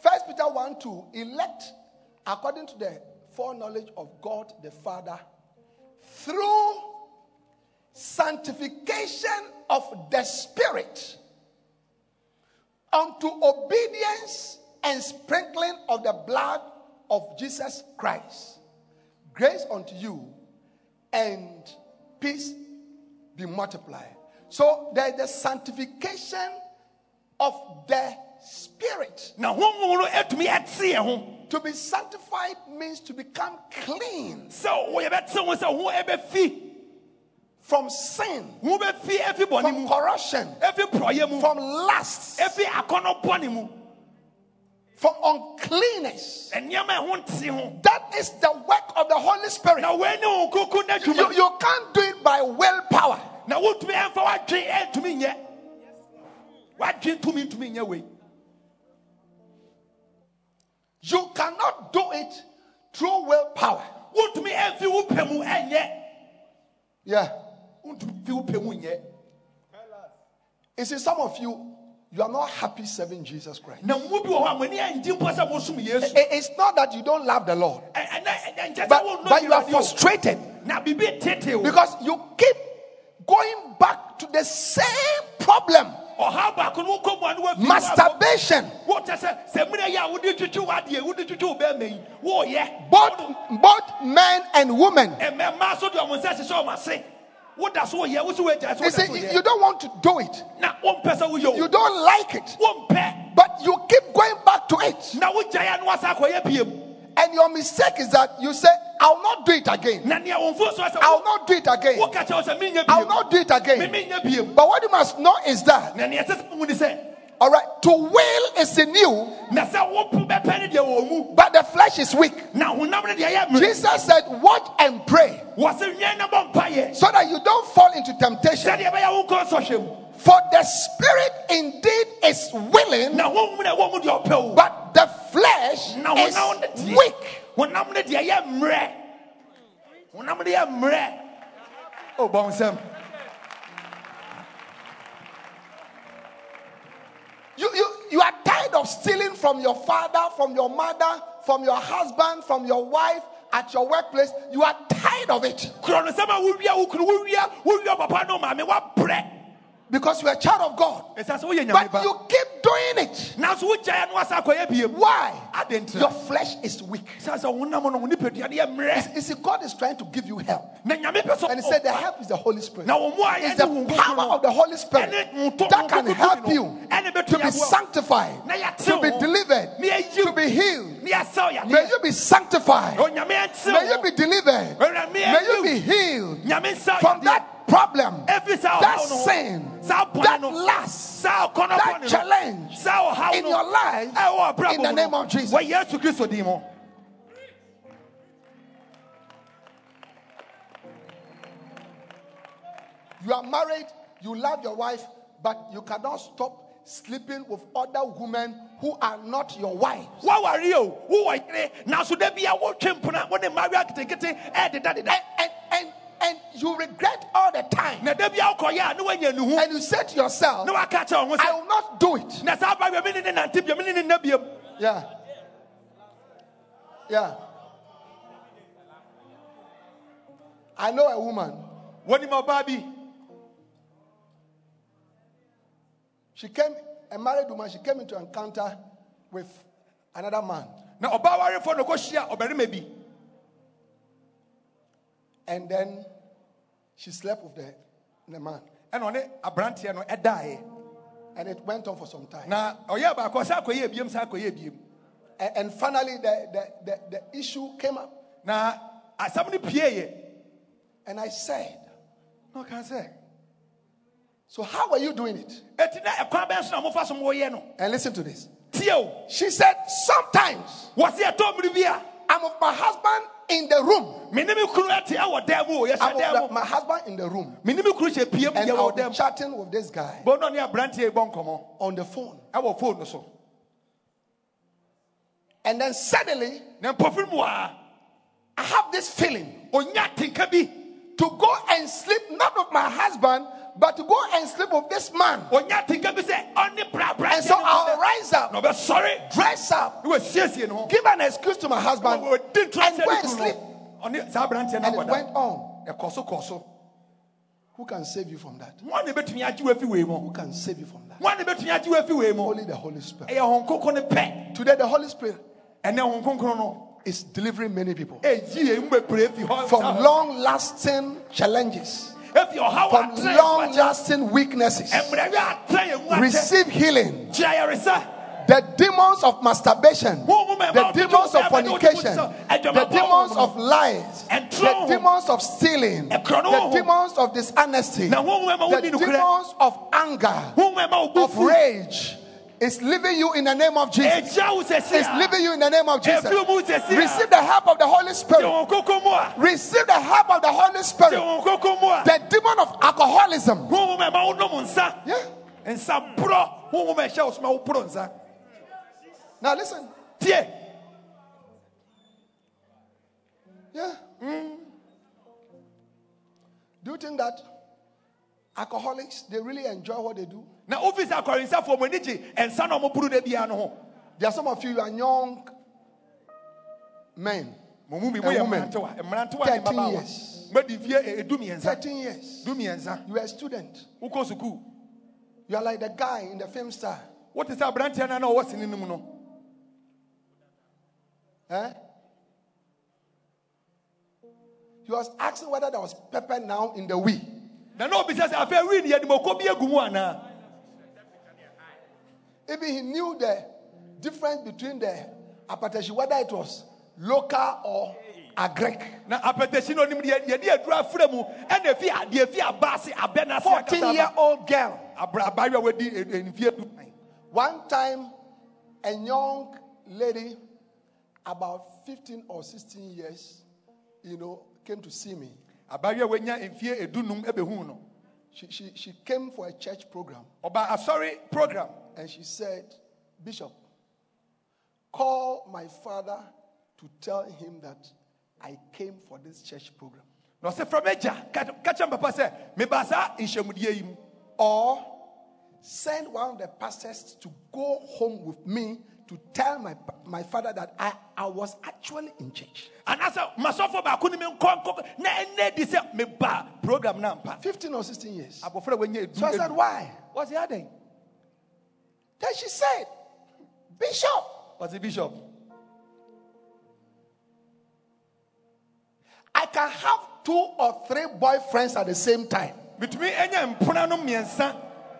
First Peter 1 2, elect according to the foreknowledge of God the Father through sanctification of the Spirit unto obedience and sprinkling of the blood of Jesus Christ. Grace unto you and peace be multiplied. So there is the sanctification of the Spirit. na honhom no atumi ɛte yɛn ho. To be sanctified means to become clean. Sɛ wɔyɛbɛte ho sɛ ho ɛbɛfi from sin, ho bɛfi ɛfi bɔne from corruption, ɛfi porɔyɛ mu. From lust, ɛfi akɔnɔ bɔne mu from uncleanness. ɛnneɛma a ɛho That is the work of the Holy Spirit. na wɔn ne wɔn koko You, you can't do it by willpower. na wotumi ɛnfa wadwe ɛntumi nyɛ wadwe ntumi ntumi nyɛ wei You cannot do it through willpower. wotumi ɛnfi wo pɛ mu ɛnyɛ Yeah. wotumi fi wo pɛ mu nyɛ You see, some of you, you are not happy serving Jesus Christ. na mu bi wɔ hɔ a mo ani angye mpo sɛ mosom yesu. I- It's not that you don't love the Lord, Ɛ- ɛnɛ ɛnɛ nkyɛ sɛ but, but you are frustrated. Because you keep going back to the same problem. Ɔha baako no wokɔ mu a ne wafi masturbation. wokyɛ sɛ sɛ mmerɛ yi a wode twitwi w'adeɛ wode twitwi wo bɛrima yi woyɛ. Both, both men and women. Mmarima so de ɔmo nsa hyehyɛ ɔmo ase woda so woyɛ wo so woagya so You you- don't want to do it, na wompɛ sɛ woyɛ you o don't like it, but you keep going back to it. na wogyae a na wasa akɔyɛ biam And your mistake is that you say, I'll not do it again. na nea wɔmfuo so I'll not do it again. woka kyerɛ wo I'll not do it again. But what you must know is that, na nea ɛsɛ sɛ wohu ne sɛ all right, to will is in you, na sɛ wopo bɛpɛ ne deɛ wɔ mu. but the flesh is weak. na honam ne deɛ yɛ mmerɛ Jesus said, Watch and pray. Wɔ sɛ nwɛn na bɔ mpayɛ so that you don't fall into temptation. sɛdeɛ ɛbɛyɛ wo nkɔ nsɔhwɛ mu. For the spirit indeed is willing, na honhom ne ɛwɔ mu deɛ ɔpɛ o but the flesh is honam ne deɛ weak. honam ne You, you, you are tired of stealing from your father, from your mother, from your husband, from your wife at your workplace. You are tired of it because you are a child of God. But you keep doing it. nanso wogyaeɛ no wasa akɔyɛ biam Why? Your flesh is weak. sɛ sɛ honam no wo nipadua no yɛ mmerɛ You see, God is trying to give you help. na nyame pɛ sɛ And He said the help is the Holy Spirit. na wo mu a It's the power of the Holy Spirit that can help you to be sanctified, to be delivered, to be healed. May you be sanctified. May you be delivered. May you be healed from that problem, that sin, that lust, that challenge in your life in the name of Jesus. wɔ yesu kristo din mu You are married, you love your wife, but you cannot stop sleeping with other women who are not your wife. woaware o wowɔ yere nanso da bia wotwe mpona wode mmawe aketekete ɛdedadeda And, and, and, and you regret all the time. na da bia wokɔyɛ a ne woanya ne ho And you say to yourself, na waka kyerɛ wo I will not do it. na saa ba wia mene ne nante bia mene ne nna biam Yeah. Yeah. I know a woman. wɔnim ɔbaa bi She came, a married woman, she came into encounter with another man. na And then she slept with the, the man. ɛna ɔne aberanteɛ no ɛdaeɛ And it went on for some time. na oh ɔyɛ baakɔ sɛ akɔyɛ biam sɛ akɔyɛ biam And, and finally, the, the, the, the issue came up. na asɛm no pieeɛ And I said, na ɔka say. So, how are you doing it? ɛti na ɛkwan bɛn so na mofa so moyɛ no And listen to this. She said, Sometimes wɔ se ɛtɔ mmere bi a I'm with my husband in the room. mene me kunu ɛte ɛwɔ dan mu o I'm yɛhyɛ with dan the- mu my husband in the room. mene me kunu hyɛ piem And I'll be chatting with this guy bɔn na ɔne aberanteɛ yi bɔ nkɔmmɔ on the phone. phone And then suddenly, na mpɔfiri mu a I have this feeling to go and sleep not with my husband, but to go and sleep with this man. ɔnya tenka bi sɛ ɔne bra And so I'll rise up, ɔbɛsɔre dress up, na wasiesie ne ho give an excuse to my husband, and go and sleep. no ɔne saa And it went on. ɛkɔ so kɔ Who can save you from that? wɔn na ebɛtumi agye wo afi wei mu. Who can save you from that? wɔn na ebɛtumi agye wo afi wei mu. Only the Holy Spirit. ɛyɛ hɔn koko ne pɛ. Today, the Holy Spirit ɛnɛ hɔn koko no. is delivering many people. Eyi emu bebree fi hɔ. From long lasting challenges, efi ɔha wa from long lasting weaknesses. ɛmbrɛ wi atena yɛn mu akyɛ Receive healing. The demons of masturbation, the demons of fornication, the demons of lies, the demons of stealing, the demons of dishonesty, the demons of anger, of rage is leaving you in the name of Jesus. It's wo sɛsi Is leaving you in the name of Jesus. Efi mu sɛsi a. Receive the help of the Holy Spirit. wɔn koko mu a Receive the help of the Holy Spirit. wɔn koko mu a The demon of alcoholism. wɔn mu ɛma wo nom nsa Yeah. nsa borɔ wɔn mu ɛhyɛ wo soma wo borɔ nsa Now listen. Yeah. Mm. Do you think that Alcoholics, they really enjoy what they do. Na wofi sɛ akɔrensafoɔ mo ani gye ɛnsa na ɔmoboro da biara no ho There are some of you, you are young men, mo mu bi And women. ne 13 years. madi fie ɛdu 13 years. You are a student. You are like the guy in the film star. What is no a na ɔwɔ sene no mu Eh? He was asking whether there was pepper now in the wee. na na obisa sɛ afei wi ne yɛdemɔkɔ bi agu mu anaa Even he knew the difference between the akpeteshie, whether it was local or agric. na apɛtɛhyi no onim deɛ yɛde aduru afrɛ mu ɛna fi adeɛ fi aba ase abɛ 14 year old girl. abaayewa wadi mfie du One time, a young lady, about 15 or 16 years, you know, came to see me. abaayewa wanya mfie edunum ɛbɛhu no She, she, she came for a church program ɔba ah, sorry program and she said, Bishop, call my father to tell him that I came for this church program. na ɔsɛ fra m'agya ka ka kyerɛ mpapa sɛ meba saa nhyɛmudeɛ Or send one of the pastors to go home with me to tell my, my father that I, I was actually in church. anaasɛ masɔfo baako ne me nkɔ nkɔ na ɛnɛ di sɛ meba program no ampa 15 or 16 years. abɔfra wanya edu So I said, Why? wɔse adɛn Then she said, Bishop, wɔse bishop? I can have two or three boyfriends at the same time. metumi anya mpona no mmiɛnsa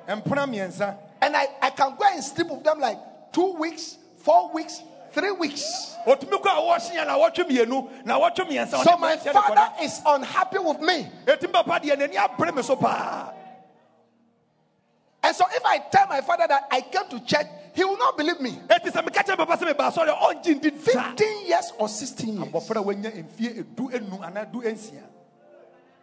mpona mmiɛnsa And I, I can go and sleep with them like two weeks, four weeks, three weeks. ɔtumi kɔ a wɔhyea na wɔtwe mmienu na wɔtwe mmiɛnsa So my father is unhappy with me. And so if I tell my father that I came to church, he will not believe me. ɛti sɛ meka kyerɛ papa sɛ meba asɔre a ɔngye ndi da 15 years or 16 years. abɔfra wanya mfie edu enu anaa du nsia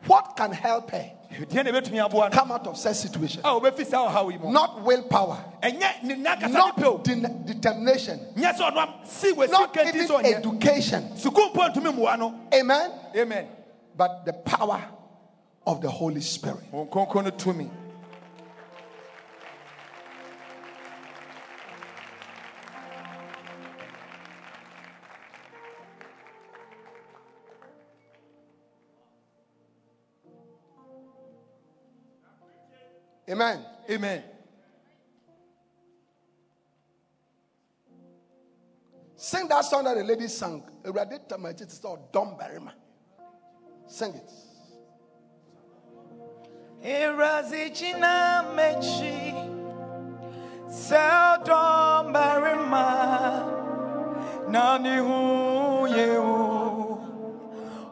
What can help her deɛ na ɛbɛtumi aboa no come out of such situation? a wɔbɛfi saa ɔhaw yi mu Not willpower, ɛnyɛ ne nakasa ne not de- determination, nyɛ sɛ ɔno am- si wasi not even education. sukuu mpo ntumi mmoa no Amen. amen But the power of the Holy Spirit. Amen. amen Sing that song that the lady sang. Awurade tamagye te sɛ ɔdɔm barima. Sing it. Irazijina mechi Seldom barima Nani hu yehu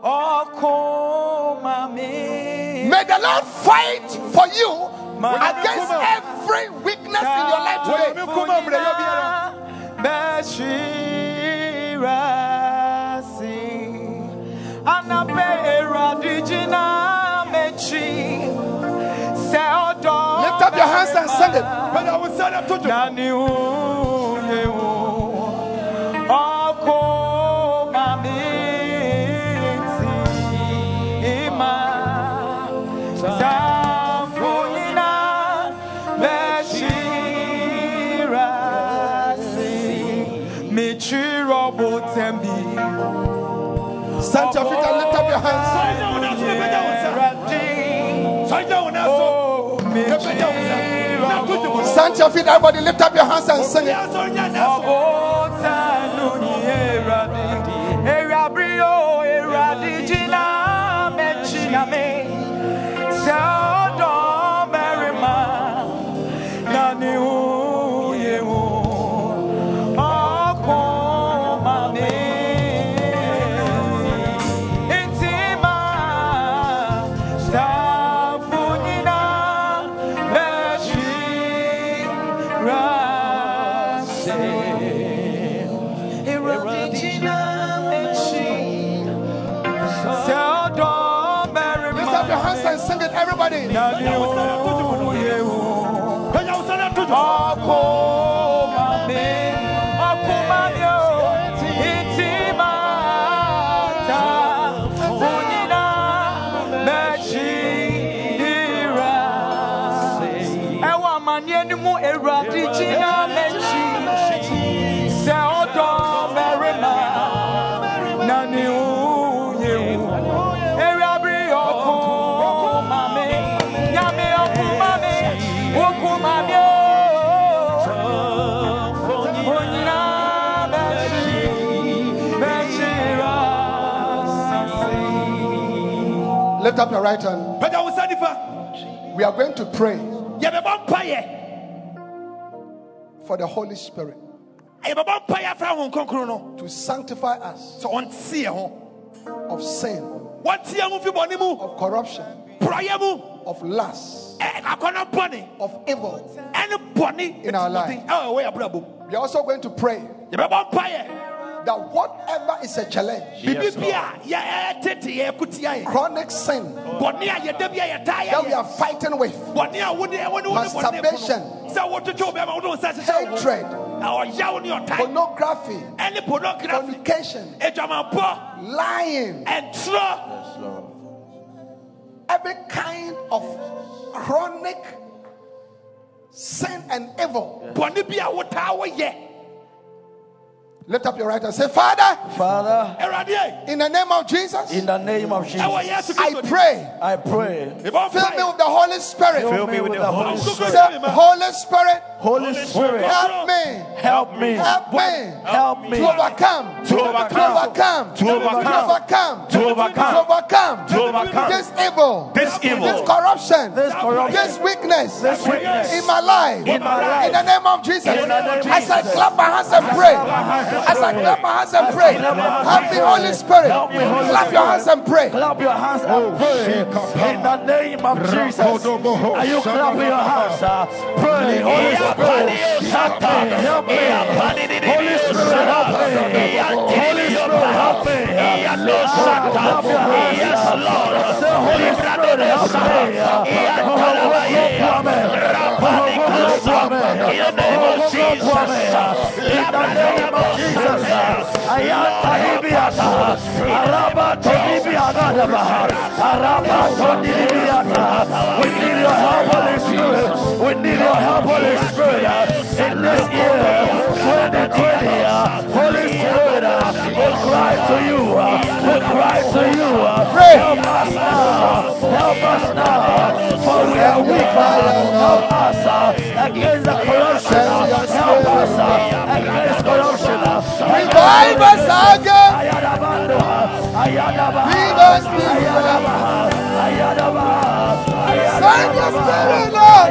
Oko mami May the Lord fight for you against every weakness in your life today. Beshirasi Anape eradijina mechi. Seldom Lift up your hands and sing it. bɛda wo nsa na to dwom nsa na to dwom Stand to your feet, everybody. Lift up your hands and sing it. Dwom Lift up your right hand. pagya wo nsa nifa We are going to pray for the Holy Spirit yɛbɛbɔ mpayɛ afra ho to sanctify us sɛ ɔnte yɛ ho of sin, wɔnte yɛ ho fi bɔne mu of corruption, of lust, ɛ- akɔnɔ bɔne of evil. In our life. ɛwɔ ɛwɔ yɛ abrabɔ mu We are also going to pray that whatever is a challenge, biribi bi a yɛ ɛtete yɛ kutia yɛ chronic sin bɔne a yɛda bi a yɛtaa that we are fighting with, bɔne a wode ɛwɔ ne wode bɔne Masturbation. sɛ wotwitwe wo bɛma wode wo nsa hyehyɛ wo hatred, na ɔyaw ne ɔtan pornography, ɛne pornography. fornication, adwamampɔ lying, ɛntorɔ every kind of chronic sin and evil. bɔne Lift up your right hand. Say, Father, Father, in the name of Jesus, in the name of Jesus, I pray. I pray. Fill me with the Holy Spirit. Fill me with the Holy Spirit. Say, Holy Spirit, Holy Spirit. help me, Help me. help me Help me. to overcome, To to overcome. overcome, To overcome. to overcome, To overcome. to overcome To overcome. this evil, This evil. this corruption, This corruption. this weakness, This weakness. in my life. In my life. In the name of Jesus, In the name of as I Jesus. clap my hands and pray, as I clap my hands and pray, help me, Holy Spirit. Help me, Holy Clap your hands and pray. Clap your hands and pray in the name of Jesus. Are you clapping your hands? uh, Pray, Holy Spirit, help me. Holy Spirit, help me. Holy Spirit, help me. Ah, Clap your hands. uh, Say, Holy Spirit, help me. In the name of Jesus. Ayata Ibiata. Araba Tonibiata. Araba Tonibiata. We need your help, Holy Spirit. We need your help, Holy Spirit. In this year, 2020, uh, Holy Spirit, uh, we cry to you. uh, We cry to you. uh, Help us now. Help us now. For we are weak. uh, Help us uh, against the corruption. uh, Help us uh, against corruption. Uh, Revive us again. Give us Send your spirit, Lord.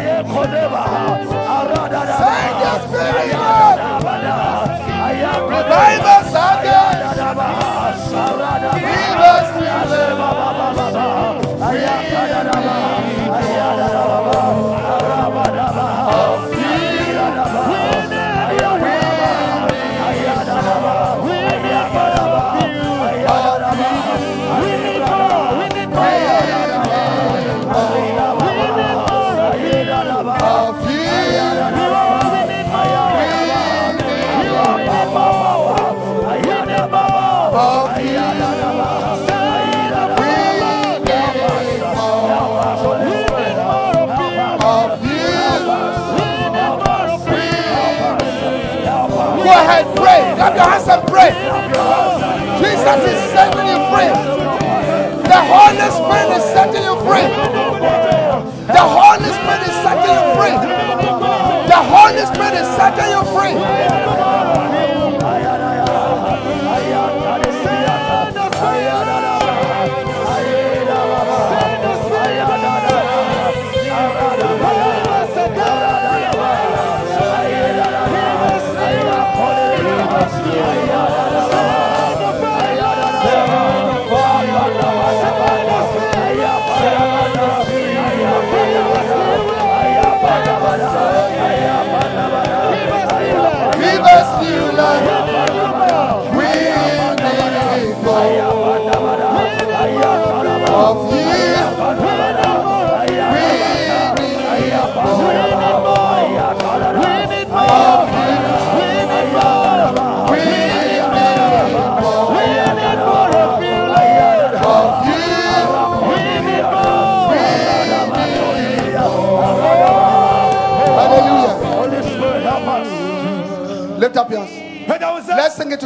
Send your spirit, Lord. Revive us again. Clap your hands and pray. Jesus is setting you free. The Holy Spirit is setting you free. The Holy Spirit is setting you free. The Holy Spirit is setting you free.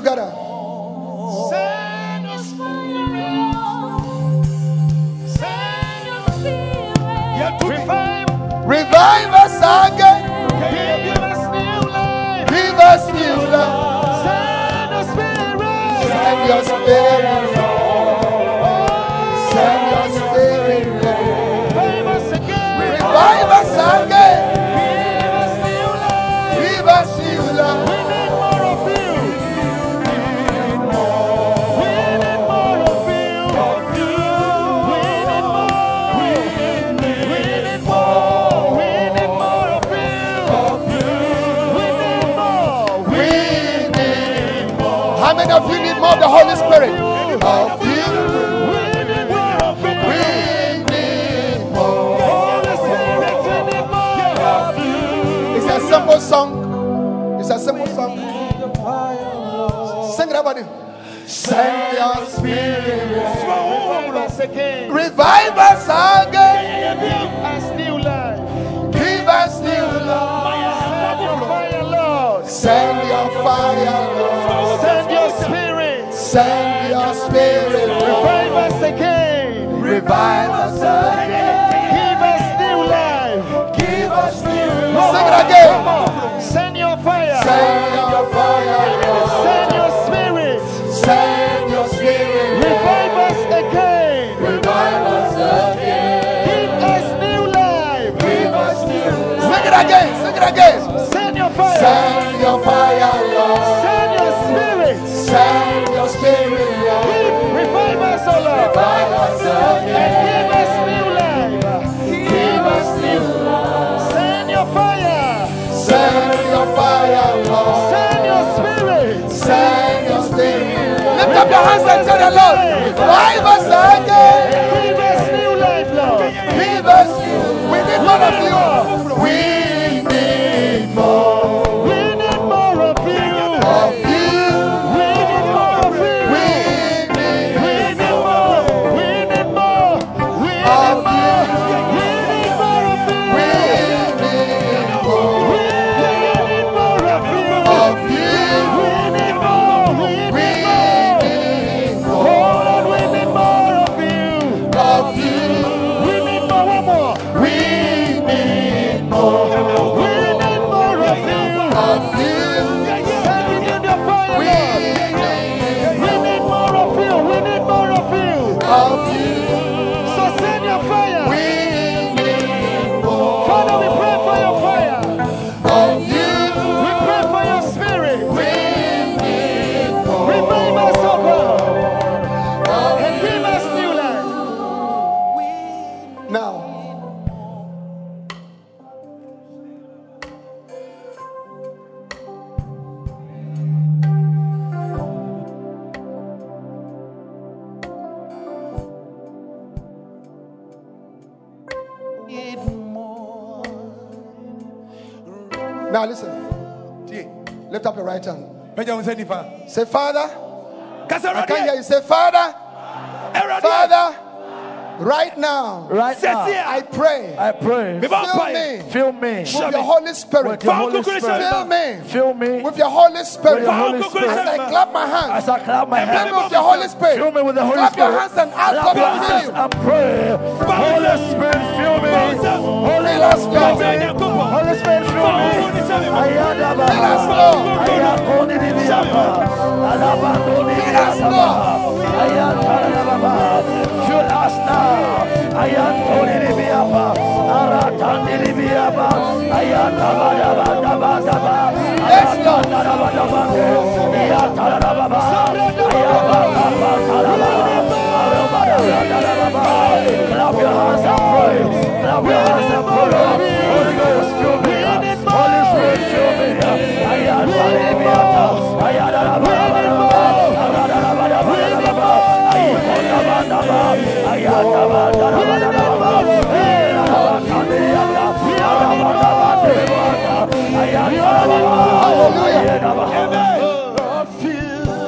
Together. Send your spirit. Send your spirit. revive Revive us again. give us new life Give us new life. Send your spirit. Send your spirit. Simple song. It's a simple song. Sing it, everybody. Send your spirit. Revive us again. Give us new life. Send your fire, Lord. Send your spirit. Send your spirit, Revive us again. Again. Again. Send your fire. Send your fire, Lord. Send your spirit. Send your spirit, Lord. Revive us, O Lord. Revive us And give us new life. Give us new. Life. Send your fire. Send your fire, Lord. Send your spirit. Send your spirit. Lift up your hands and tell the Lord, revive us again. Give us new life, Lord. Give us. We need more of you. Say, Father. I can hear you. Say, Father. Father. Right now, Right now, I pray. I pray. Fill me Fill me with your Holy Spirit. with your Fa Holy kokoro Spirit. hyɛ Fill me Fill me with your Holy Spirit. with your Holy Fa kokoro Spirit. As I clap my hands, As I clap my fill me hands, with your Holy Spirit. fill me with the Holy Spirit. Clap your hands and ask God to fill hands you. and pray. Holy Spirit, fill me. Holy Spirit, fill me. Holy Spirit, fill me. Ayadaba. Us, Lord. Ayakoni dibiapa. Alabandoni Fill us, dibiapa. Fill us now. Ayatabadabadabadaba. Clap your hands and pray. Clap your hands and pray. Holy Ghost, fill me. Holy Spirit, fill me. Ayatarabiyata. Ayatarabadabadaba.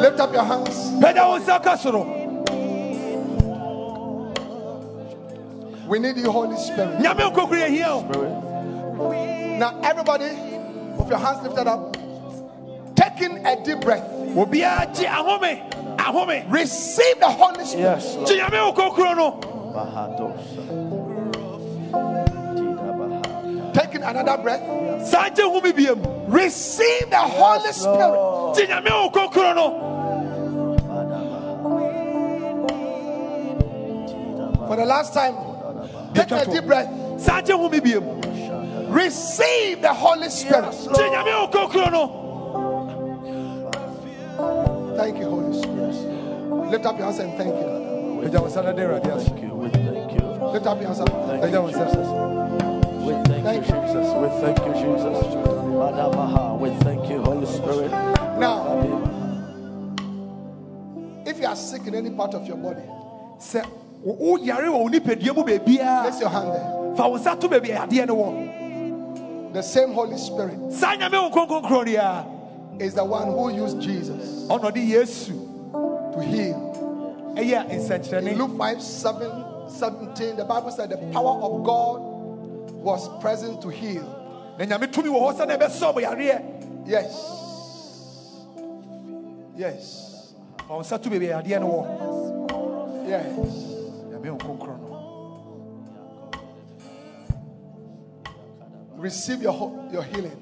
Lift up your hands. We need you, Holy Spirit. Now, everybody, with your hands lifted up, taking a deep breath, ahome. Receive the Holy Spirit. Yes, Lord. Gye Nyame nkokoro no. Taking another breath, Saa gye ho bi biem. receive the Holy Spirit. Gye Nyame nkokoro no. For the last time, take a deep breath, Saa gye ho bi biem. receive the Holy Spirit. Gye Nyame nkokoro no. Thank you. Lift up your hands and thank you. Pagya wo nsa na de Awurade ase. Thank you. We thank you. Lift up your hands and thank wo nsa. We thank you, Jesus. We thank you, Jesus. We thank you, Holy Spirit. Now, if you. Are sick in any part of your body, sɛ wo- woyare wɔ wo nipadua mu baabiaa place your hand there. fa wo nsa to baabi a adeɛ no wɔ The same Holy Spirit is the one who used Jesus yesu to heal. In Luke 5 7, 17, the Bible said the power of God was present to heal. na nyame tumi wɔ hɔ sɛ na ɛbɛsɔ mo yareɛ Yes. Yes. fa wo nsa to baabi a adeɛ Yes. nyame wo nkronkron no Receive your, your healing.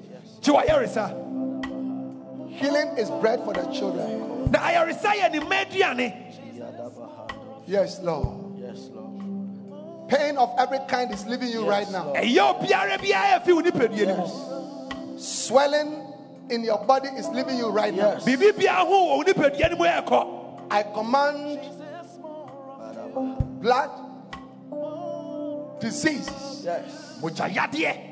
Healing is bread for the children. Na ayaresa yɛ ne mma aduane Yes, Lord. Yes, Lord. Pain of every kind is leaving you right now. ɛyɛ obiara biara ɛfi wo nipadua no mu Swelling in your body is leaving you right now. Yes. biribi biara ho wɔ wo nipadua no mu ɛkɔ I command blood diseases Yes.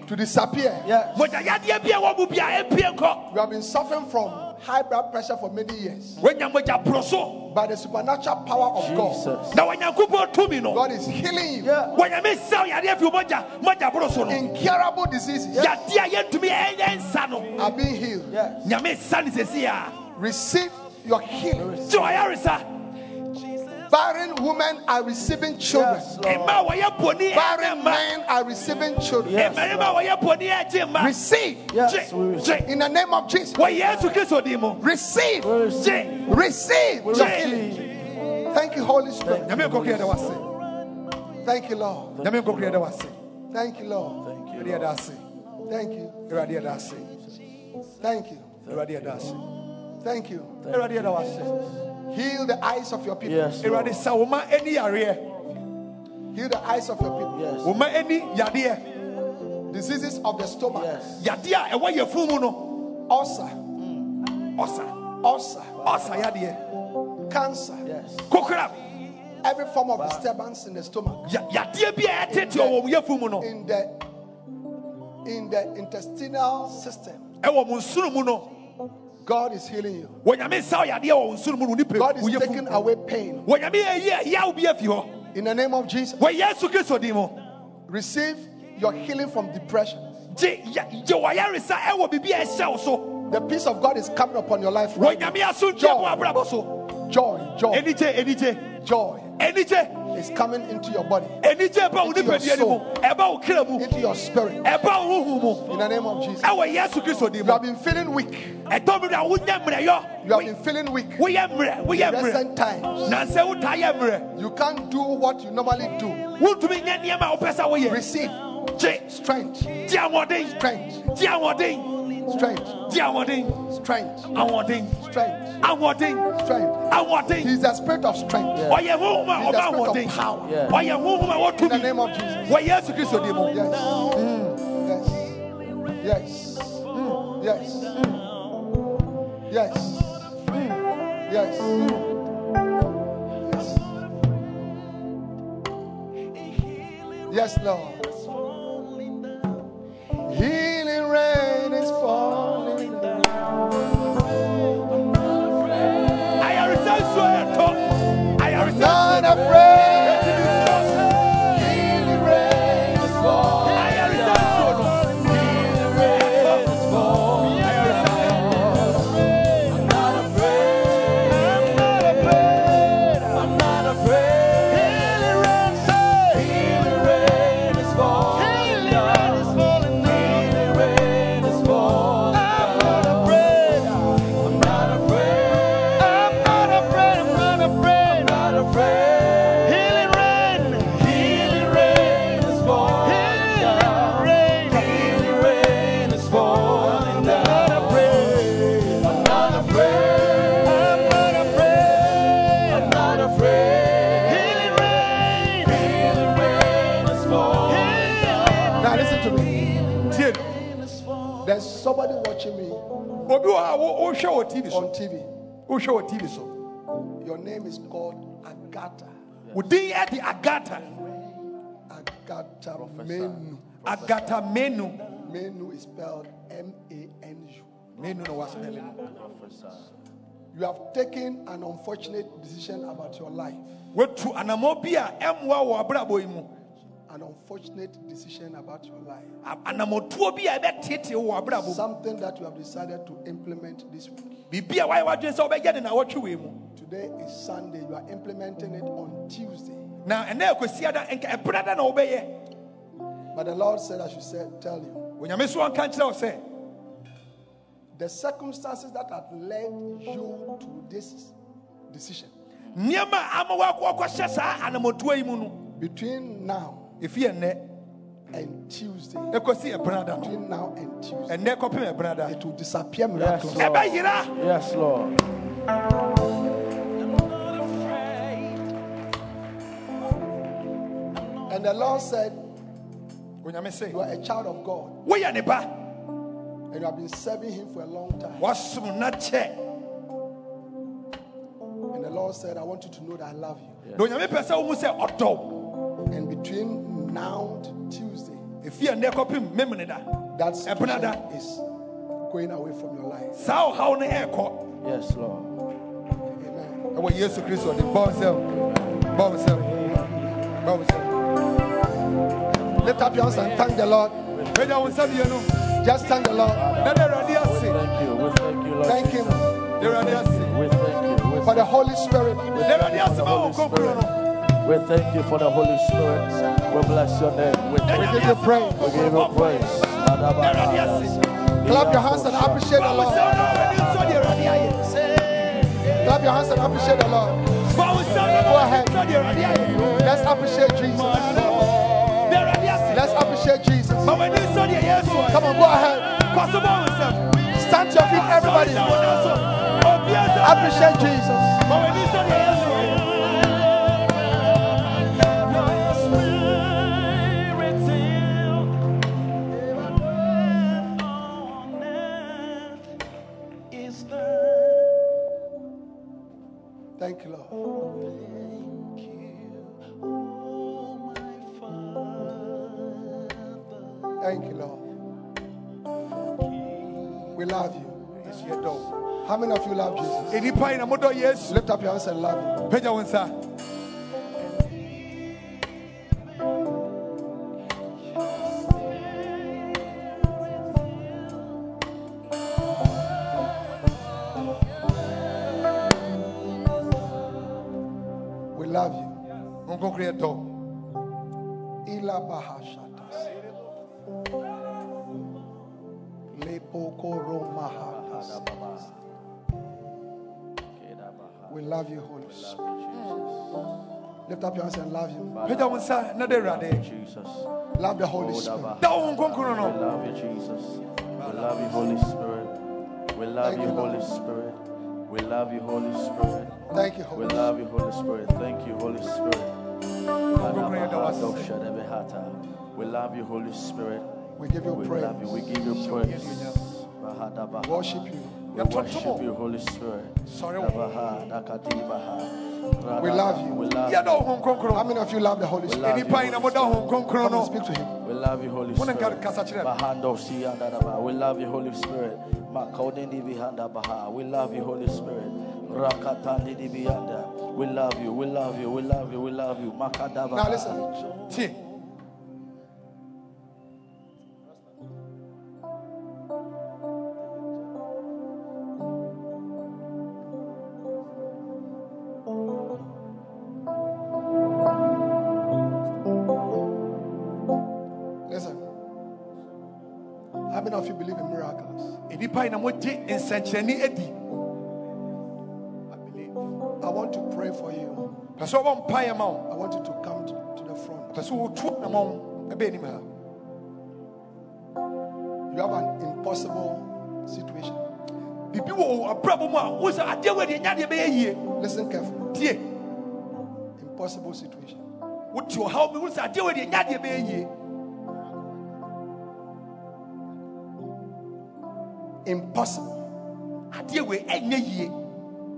to disappear. Yes. mogya yadeɛ bi a wɔ mu biara ɛmpie nkɔ You have been suffering from high blood pressure for many years. woanya mogya boro so By the supernatural power of God, Jesus. na wanyankopɔn tumi no God is healing you. Yeah. wɔnyame sa wo yadeɛ fi wo mogya mogya boro so no Incurable diseases yadeɛ a yɛntumi ɛyɛ nsa no are being healed. Yes. nyame sa ne sɛsi a Receive your healing. Gye Barren women are receiving children. Yes, Lord. mma a wɔyɛ bɔne ɛne Barren men are receiving children. Yes. mmarima a wɔyɛ bɔne ɛgye mma Receive Yes, gye we receive. gye in the name of Jesus. wɔ yesu kristo din mu Receive. We receive. gye Receive We your Jay. healing. Thank you, Holy Spirit. nyame nkɔkɔ yɛda wase Thank you, Lord. nyame nkɔkɔ yɛda wase Thank you, Lord. awurade yɛda ase Thank you. awurade yɛda ase Thank you. awurade yɛda Thank you. Awurade yɛda wase Heal the eyes of your people. Yes. Lord. sa wo ma Heal the eyes of your people. Yes. wo ma ani Diseases of the stomach. Yes. yadeɛ a ɛwɔ yɛfu mu no Ulcer. ɔsa Ulcer. ɔsa yadeɛ Cancer. Yes. kokora Every form of disturbance in the stomach. ya- yadeɛ bi a ɛtete wɔ mo yɛfu no In the in the intestinal system. God is healing you. wɔnyame sa wo oh, yadeɛ wɔ oh, wo nsoro mu no nipa God is taking away pain. wɔnyame ɛyi ɛyaw bi afi hɔ In the name of Jesus. wɔ yesu kristo din mu Receive your healing from depression. gye ya- gye wɔyaresa ɛwɔ biribi a ɛhyɛ wo so The peace of God is coming upon your life right Joy. mo abrabɔ so Joy, joy, joy is coming into your body, Into your nipadua no mu soul. ɛba wo kra into your spirit. ɛba wo honhom mu In the name of Jesus. ɛwɔ yesu kristo din You have been feeling weak. ɛtɔ mi na wonyɛ mmerɛyɔ You have been feeling weak. woyɛ mmerɛ woyɛ In mmerɛ recent times, nansɛ wotaa yɛ mmerɛ you can't do what you normally do. wontumi nyɛ nneɛma a wopɛ sɛ woyɛ Receive strength, gye ahoɔden strength, gye ahoɔden strength, gye ahoɔden strength, ahoɔden strength, ahoɔden strength. ahoɔden He's the spirit of strength. ɔyɛ honhom a He's the spirit of power. Yeah. ɔyɛ honhom a In the name of Jesus. wɔ yesu kristo din mu Yes. Mm. Yes. Yes. Mm. Yes. Mm. Yes. Mm. Yes. Yes. Yes, Lord. Healing rain is falling tv so on TV. wohwɛ wɔ tv so Your name is called Agatha. wo din ɛde agata Agatha Manu. agata menu Manu is spelled M A N U. menu na waspɛle no You have taken an unfortunate decision about your life. wotu anammɔ bi a ɛmmoa wɔ abrabɔ yi mu An unfortunate decision about your life. A- bi a ɛbɛtetee wɔ abrabɔ mu Something that you have decided to implement this week. Biribi a wayɛ wadwene sɛ wobɛyɛ ne na wɔtwe wei mu Today is Sunday. You are implementing it on Tuesday. Now and na ɛnɛ ɛkɔsia da nka ɛberɛ da na wobɛyɛ But the Lord said, I should say, tell you, onyame so ɔnka nkyerɛ wo sɛ the circumstances that have led you to this decision nneɛma a ama woakɔkɔhyɛ saa anammɔtuo yi mu between now ɛfi ɛnnɛ and Tuesday, ɛkɔsi ɛberɛ da no between now and Tuesday, ɛnnɛ kɔpem ɛberɛ da it will disappear Yes, miraculously. Lord. Yes, Lord. And the Lord said, You are a child of God woyɛ ne ba and you have been serving Him for a long time. wasom na kyɛ And the Lord said, I want you to know that I love you. na onyame pɛ sɛ wo mu sɛ ɔdɔ And between now to Tuesday, that Ebunada. situation is going away from your life. saa ɔhaw no ɛɛkɔ Yes, Lord. Amen. ɛwɔ yesu kristo de bɔ nsɛm bɔ nsɛm bɔ nsɛm Lift up your hands and thank the Lord. pagya wo nsa mmienu Just thank the Lord. na da awurade ase Thank you. We thank you, Lord. Thank Him da awurade ase We thank you. We for the Holy Spirit. Da awurade ase ma wo nkonkuro no We thank you for the Holy Spirit. We bless your name. We, We give you praise. we give you praise. da awurade ase Clap your hands and appreciate the Lord. nsa na awurade nso de awurade ayɛ Clap your hands and appreciate the Lord. ma wo nsa na Go ahead. awurade nso de awurade ayɛ Let's appreciate Jesus. da awurade ase Let's appreciate Jesus. ma w'ani nso de yesu ayɛ Come on, go ahead. kɔ so bɔ wo nsɛm Stand to your feet, everybody. Sɔre sɛ wo nan so. Obiara sɛ- Appreciate Jesus. Thank you, Lord. We love you. How many of you love Jesus? nnipa yi na modɔ yesu Lift up your hands and love him. Lift up your hands and love him. wo nsa na da awurade Jesus. Love the Holy Spirit. nkonkoro We love you, Jesus. We love you, Holy Spirit. We love you, you, Holy Spirit. We love you, Holy Spirit. Thank you, Holy Spirit. We love you, Holy Spirit. Thank you, Holy Spirit. We love you, Holy Spirit. We give you We praise. love you. We give you praise. Worship you. We worship you, Holy Spirit. Sorry. Oh. We love you. We love you. How many of you love the Holy Spirit? you, nnipa yi na Holy Spirit. Come on, speak to him. We love you, Holy Spirit. kasa kyerɛ me. Bahando siya dadaba. We love you, Holy Spirit. Makodin di bihanda baha. We love you, Holy Spirit. Rakatandi di bihanda. We love you. We love you. We love you. We love you. Now listen. tie miracles? nnipa yi na mogye nsɛnkyerɛnne adi? I want to pray for you. pɛ sɛ wɔbɔ mpaeɛ ma wo. I want you to come to, to the front. pɛ sɛ wotu nama wo. Ɛbɛ anim ha. You have an impossible situation. biribi wɔ wo abrabɔ impossible.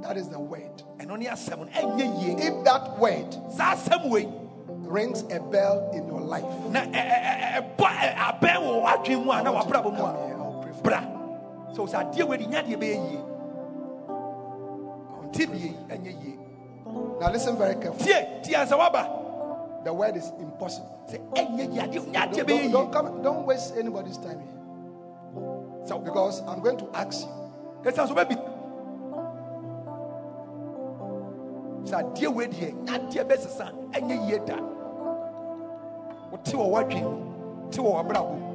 That is the word. And only seven. If that word rings a bell in your life, so it's a dear way now listen very carefully. The word is impossible. Don't, don't, don't, come, don't waste anybody's time here. Because I'm going to ask you. adeɛ wei deɛ nyadeɛ bɛsesa ɛnyɛ yie da wote wɔ w'adwen mu te wɔ w'abrabɔ mu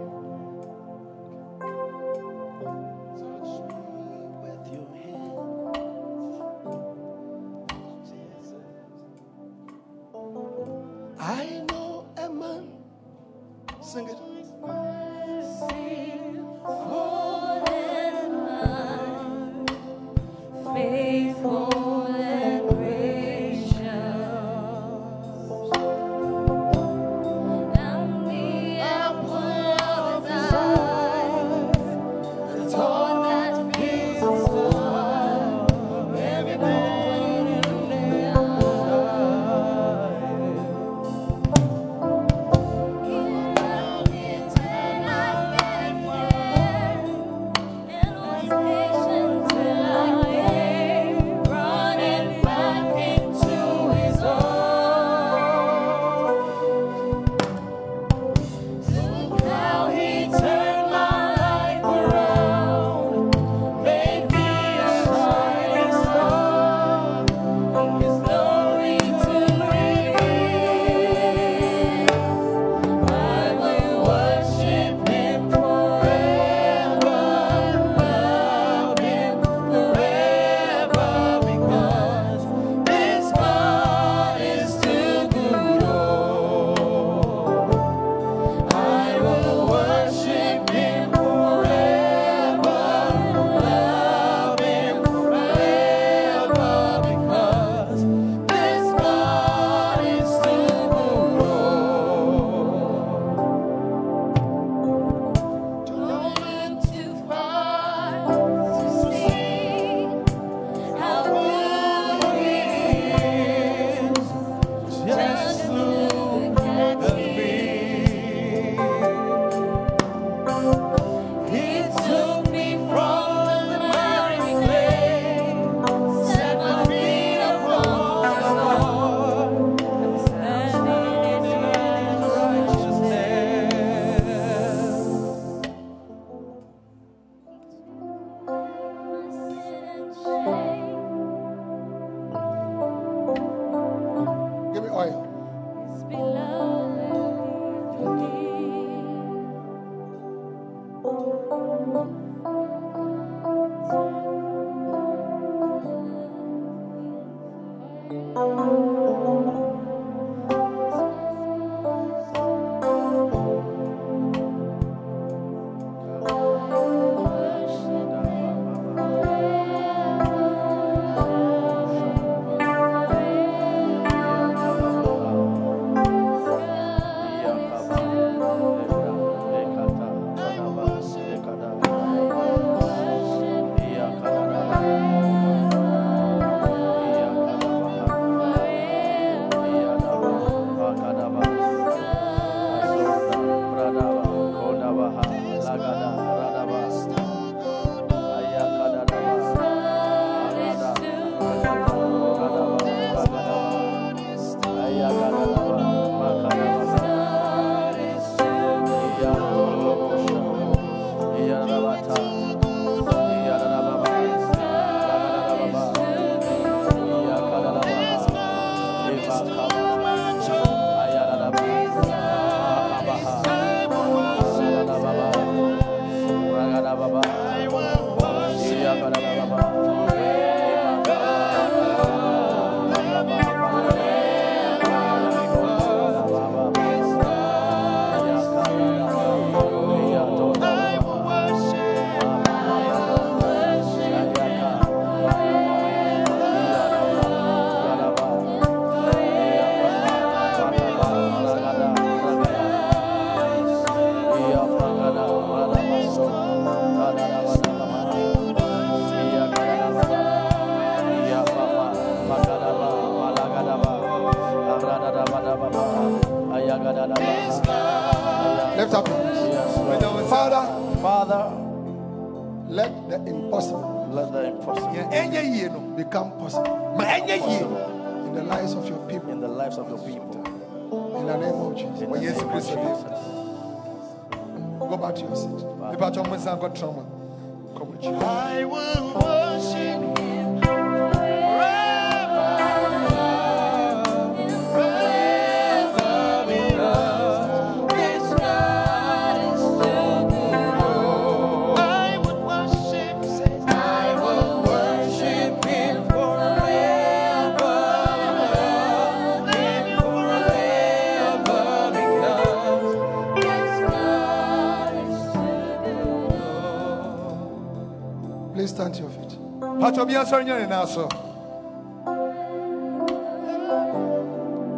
nipa kyɛ mo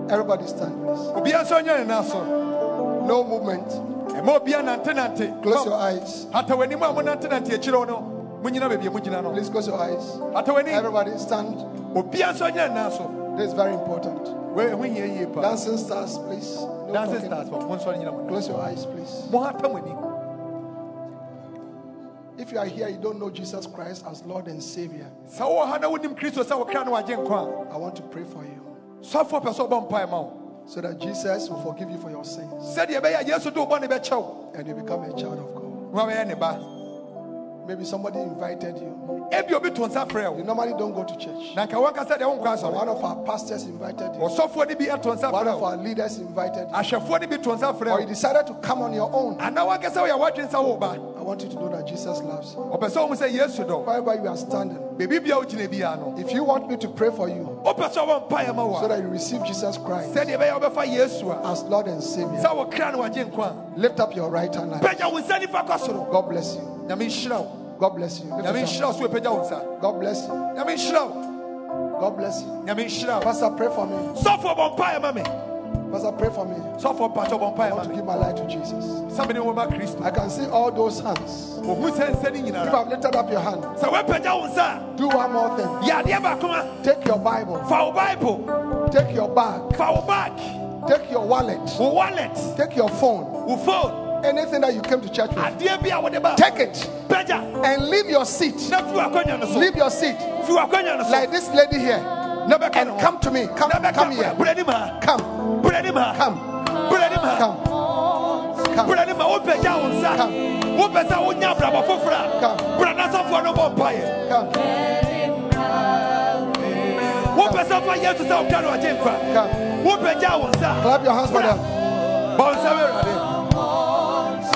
Everybody stand, please. obi asɔre nyɛ ne nan so No movement. ɛma obi anantenante Close your eyes. hata w'anim a monantenante akyirɛ no monyina baabi a mogyina no Please close your eyes. Everybody stand. obi asɔre nyɛ ne nan so This is very important. wei ɛho hia yie paa Dancing stars, please. No dancing stars pa mo nsɔre nyina mo Close your eyes, please. If you are here, you don't know Jesus Christ as Lord and Savior, sɛ wowɔ ha na wonim kristo sɛ wokra no wagye nkwa. I want to pray for you. A sɔfoɔ pɛ sɛ ɔbɔ mpae ma wo. So that Jesus will forgive you for your sins. Sɛdeɛ ɛbɛyɛ a yesu de wo bɔne bɛkyɛ wo and you become a child of God. na wabɛyɛ ne ba. Maybe somebody invited you. Ebi obi to nsa frɛ You normally don't go to church. na nka wankasa deɛ wonkɔ So one of our pastors invited you. ɔsɔfoɔ no bi ɛto nsa One of our leaders invited you. ahwɛfoɔ no bi to nsa frɛ Or you decided to come on your own. anaa wankasa woyɛ woadwe nsa wo ba I want you to know that Jesus loves you. ɔpɛ sɛ wo mu sɛ yesu dɔ Wherever you are standing, baabi bia wogyina biara no if you want me to pray for you wopɛ sɛ ɔbɔ mpaeɛ ma wo so that you receive Jesus Christ sɛdeɛ ɛbɛyɛ a wobɛfa yesu a as Lord and Savior, sɛ wokra no wagye nkwa lift up your right hand. pagya wo nsa nifa kɔ soro God bless you. Nyame nhyira wo God bless you. Lift nyame it up. nhyira wo so ɛpagya God bless you. nyame nhyira wo God bless you. nyame nhyira wo Pastor, pray for me. sɔfoɔ bɔ mpaeɛ ma me Pastor, pray for me. sɔfoɔ mpakyɛ bɔ I want to give my life to Jesus. sɛ mene wɔma kristo I can see all those hands. ohu sɛ nsɛ no If I've lifted up your hand, sɛ woapagya wo nsa do one more thing. a yɛ adeɛ baako ma Take your Bible, take your bag, take your wallet, wallet take your phone, phone anything that you came to church with. adeɛ bi a wode ba Take it pagya and leave your seat. na fi w'akɔnya no so Leave your seat. fi w'akɔnya no so Like this lady here. na bɛka And no come to me. Come, na bɛka come here. brɛ nim ha Come, brɛ nim ha come, brɛ nim ha come, come. brɛ nim ha wopagya wo nsa Come. wopɛ sɛ wonya abrabɔ foforɔ a Come. brɛ na sɔfoɔ no bɔ mpaeɛ Come, wopɛ sɛ fa yesu sɛ wokra no wagye nkwa come. wopagya wo nsa Clap your hands for them. bɔ wo nsɛm awurade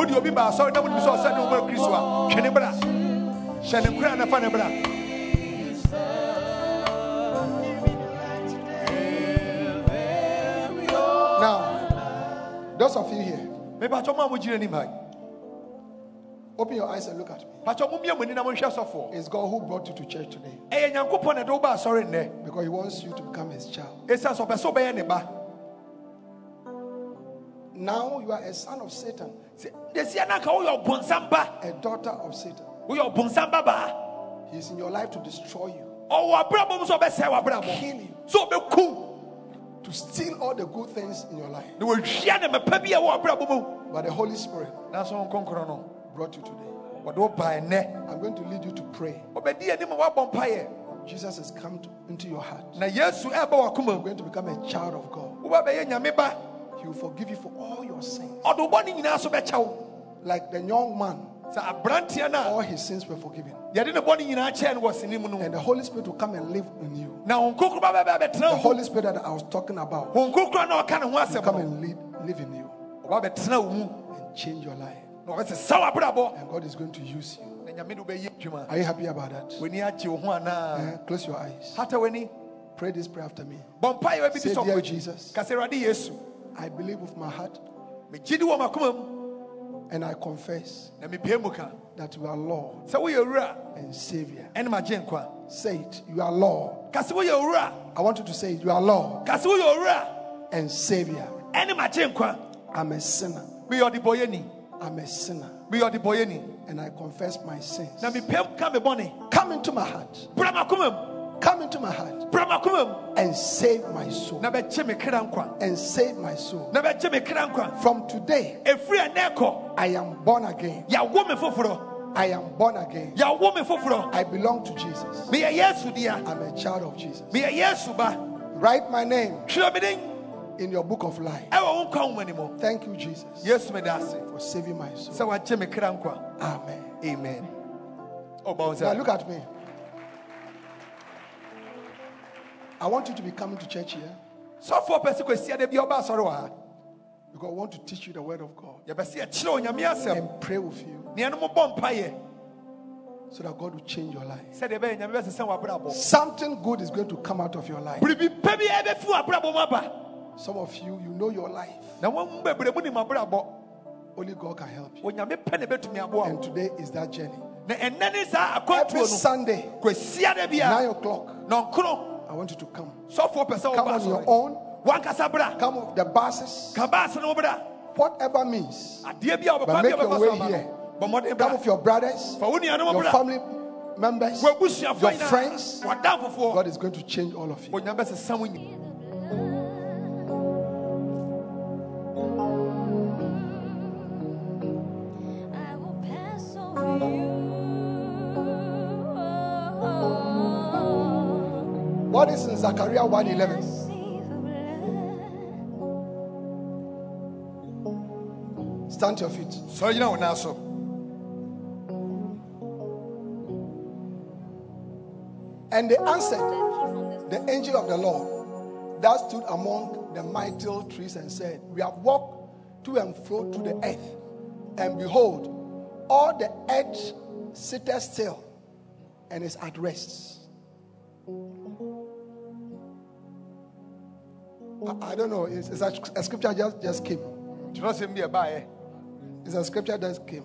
mode obi ba asɔre na bi sɛ ɔsɛ ne woma kristo a hwɛ ne bra. Hyɛ ne nkura na fa ne bra. Now, those of you here, mebatɔ mo a mogyina anim ha open your eyes and look at me. patɔ mommia mo ani na monhwɛ It's God who brought you to church today. Ɛyɛ nyankopɔn na ba asɔre nnɛ because He wants you to become His child. Now you are a son of Satan, Sɛ- desia na anka woyɛ ɔbonsam ba a daughter of Satan. woyɛ ɔbonsam ba? Baa He's in your life to destroy you, oh, ɔwɔ abrabɔ mu sɛ ɔbɛsɛe w'abrabɔ kill you, to steal all the good things in your life. na wɔhwia ne mɛpa bi a ɛwɔ abrabɔ mu. But the Holy Spirit nanso wo nkɔnkorɔ no. brought you today. wɔde wo baa ɛnnɛ I'm going to lead you to pray. ɔbɛdi anim a woabɔ mpayɛ Jesus has come to, into your heart. na yesu ɛba w'akoma You're going to become a child of God. He will forgive you for all your sins. ɔde wo bɔne nyinaa so bɛkyɛ wo Like the young man, sɛ aberanteɛ no all his sins were forgiven. yɛde ne bɔne nyinaa kyɛɛ no wɔ sene mu no And the Holy Spirit will come and live in you. na wo nkokoro ba bɛbɛ bɛtena The Holy Spirit that I was talking about wo nkokoro na ɔka ne will come and live, live in you ɔba bɛtena wo mu and change your life. na ɔbɛsesa w'abrabɔ And God is going to use you. na nyame de wobɛyɛ Are you happy about that? w'ani agye wo Uh, close your eyes. Pray this prayer after me. bɔ mpayɛ wa bi Say, Dear Jesus, ka sɛ awurade yesu I believe with my heart megye di wɔ m'akoma mu And I confess na mepie mu ka that you are Lord sɛ woyɛ owura and Savior. Say it. You are Lord. ka sɛ woyɛ owura I want you to say it. You are Lord ka sɛ woyɛ owura and Savior. I'm a sinner. I'm a sinner. And I confess my sins. na mepie mu me bɔne Come into my heart. Bra makoma mu Come into my heart bra makoma mu and save my soul. na bɛgye me kra nkwa And save my soul. na bɛgye me kra nkwa From today, ɛfiri ɛnɛ kɔ I am born again. yɛawo me foforɔ I am born again. yɛawo me foforɔ I belong to Jesus. meyɛ yesu dea I'm a child of Jesus. meyɛ yesu ba Write my name twerɛ me din in your book of life. ɛwɔ wo nkwa nwoma ni Thank you, Jesus, ase for saving my soul. wagye me kra Amen. amen Now look at me. I want you to be coming to church here. So sɛ kɔsia da bia ɔba asɔre wɔ because I want to teach you the word of God. Yɛbɛ sɛ yɛkyerɛ onyame asɛm and pray with you. Neɛ no mobɔ mpayɛ so that God will change your life. sɛdeɛ ɛbɛyɛ nyame bɛsesɛ w'abrabɔ Something good is going to come out of your life. biribi pa bi ɛbɛfi w'abrabɔ mu aba. Some of you, you know your life. na wɔn bebree mu nim abrabɔ Only God can help you. onyame pɛ ne bɛtumi And today is that journey. na ɛnɛ ne saa Every Sunday, kɔsia da nine o'clock, nɔnkono I want you to come. sɔfoɔ pɛ sɛ Come on your own. wankasa bra Come with the buses. ka baase no bra Whatever means. adeɛ bi a But make your way here. no bɔ mmɔden Come with your brothers, your family members. your friends. God is going to change all of you. Is in Zechariah 1:11? See. Stand to your feet. sɔre gyina wo now so And they answered the angel of the Lord that stood among the mighty trees and said, We have walked to and fro through the earth, and behold, all the earth sitteth still and is at rest. I, I don't know, it's, it's a, a scripture just, just came. twerɛsɛm bi ɛbaeɛ It's a scripture that came.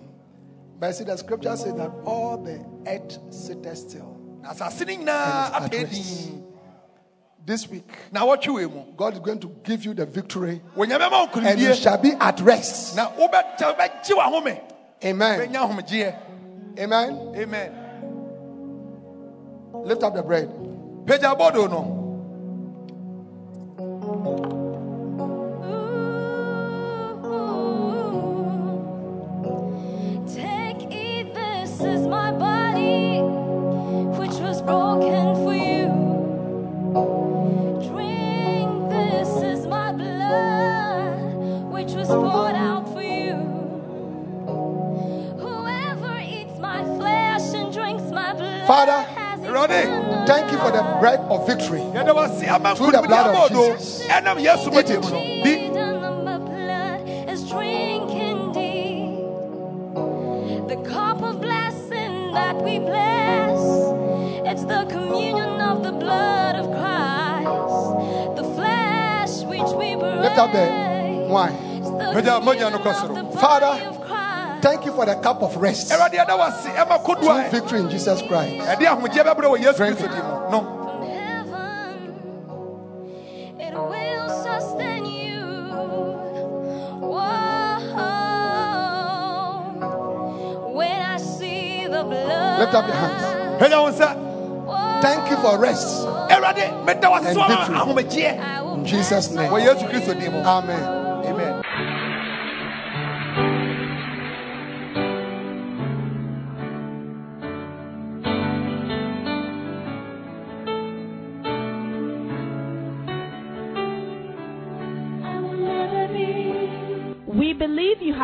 But I see, the scripture says that all the earth sitteth still. na asase no And nyinaa it's at apɛ rest. din This week, wɔtwe wei mu God is going to give you the victory and you shall be at rest. na wobɛgye wobɛgye w'ahome Amen. Amen. amen Lift up the bread. The bread of victory. yɛda wase ama Through the blood of Jesus. ɛnam yesu Eat it. mu no di The blood is drinking deep. The cup of blessing that we bless, it's the communion of the blood of Christ. The flesh which we break. Lift up the wine. It's the Moja- moja communion no of kosoro. the body Father, of Christ. Thank you for the cup of rest. awurade yɛda wase ɛma True victory in Jesus Christ. ɛde ahomegyeɛ bɛbrɛ wɔ yesu Drink it. no from heaven. It will sustain you. Whoa. When I see the blood. Lift up your hands. pagya wo nsa Whoa. Thank you for rest. awurade meda wase And victory. ahomegyeɛ I will In Jesus' name. wɔ yesu kristo di mu Amen. amen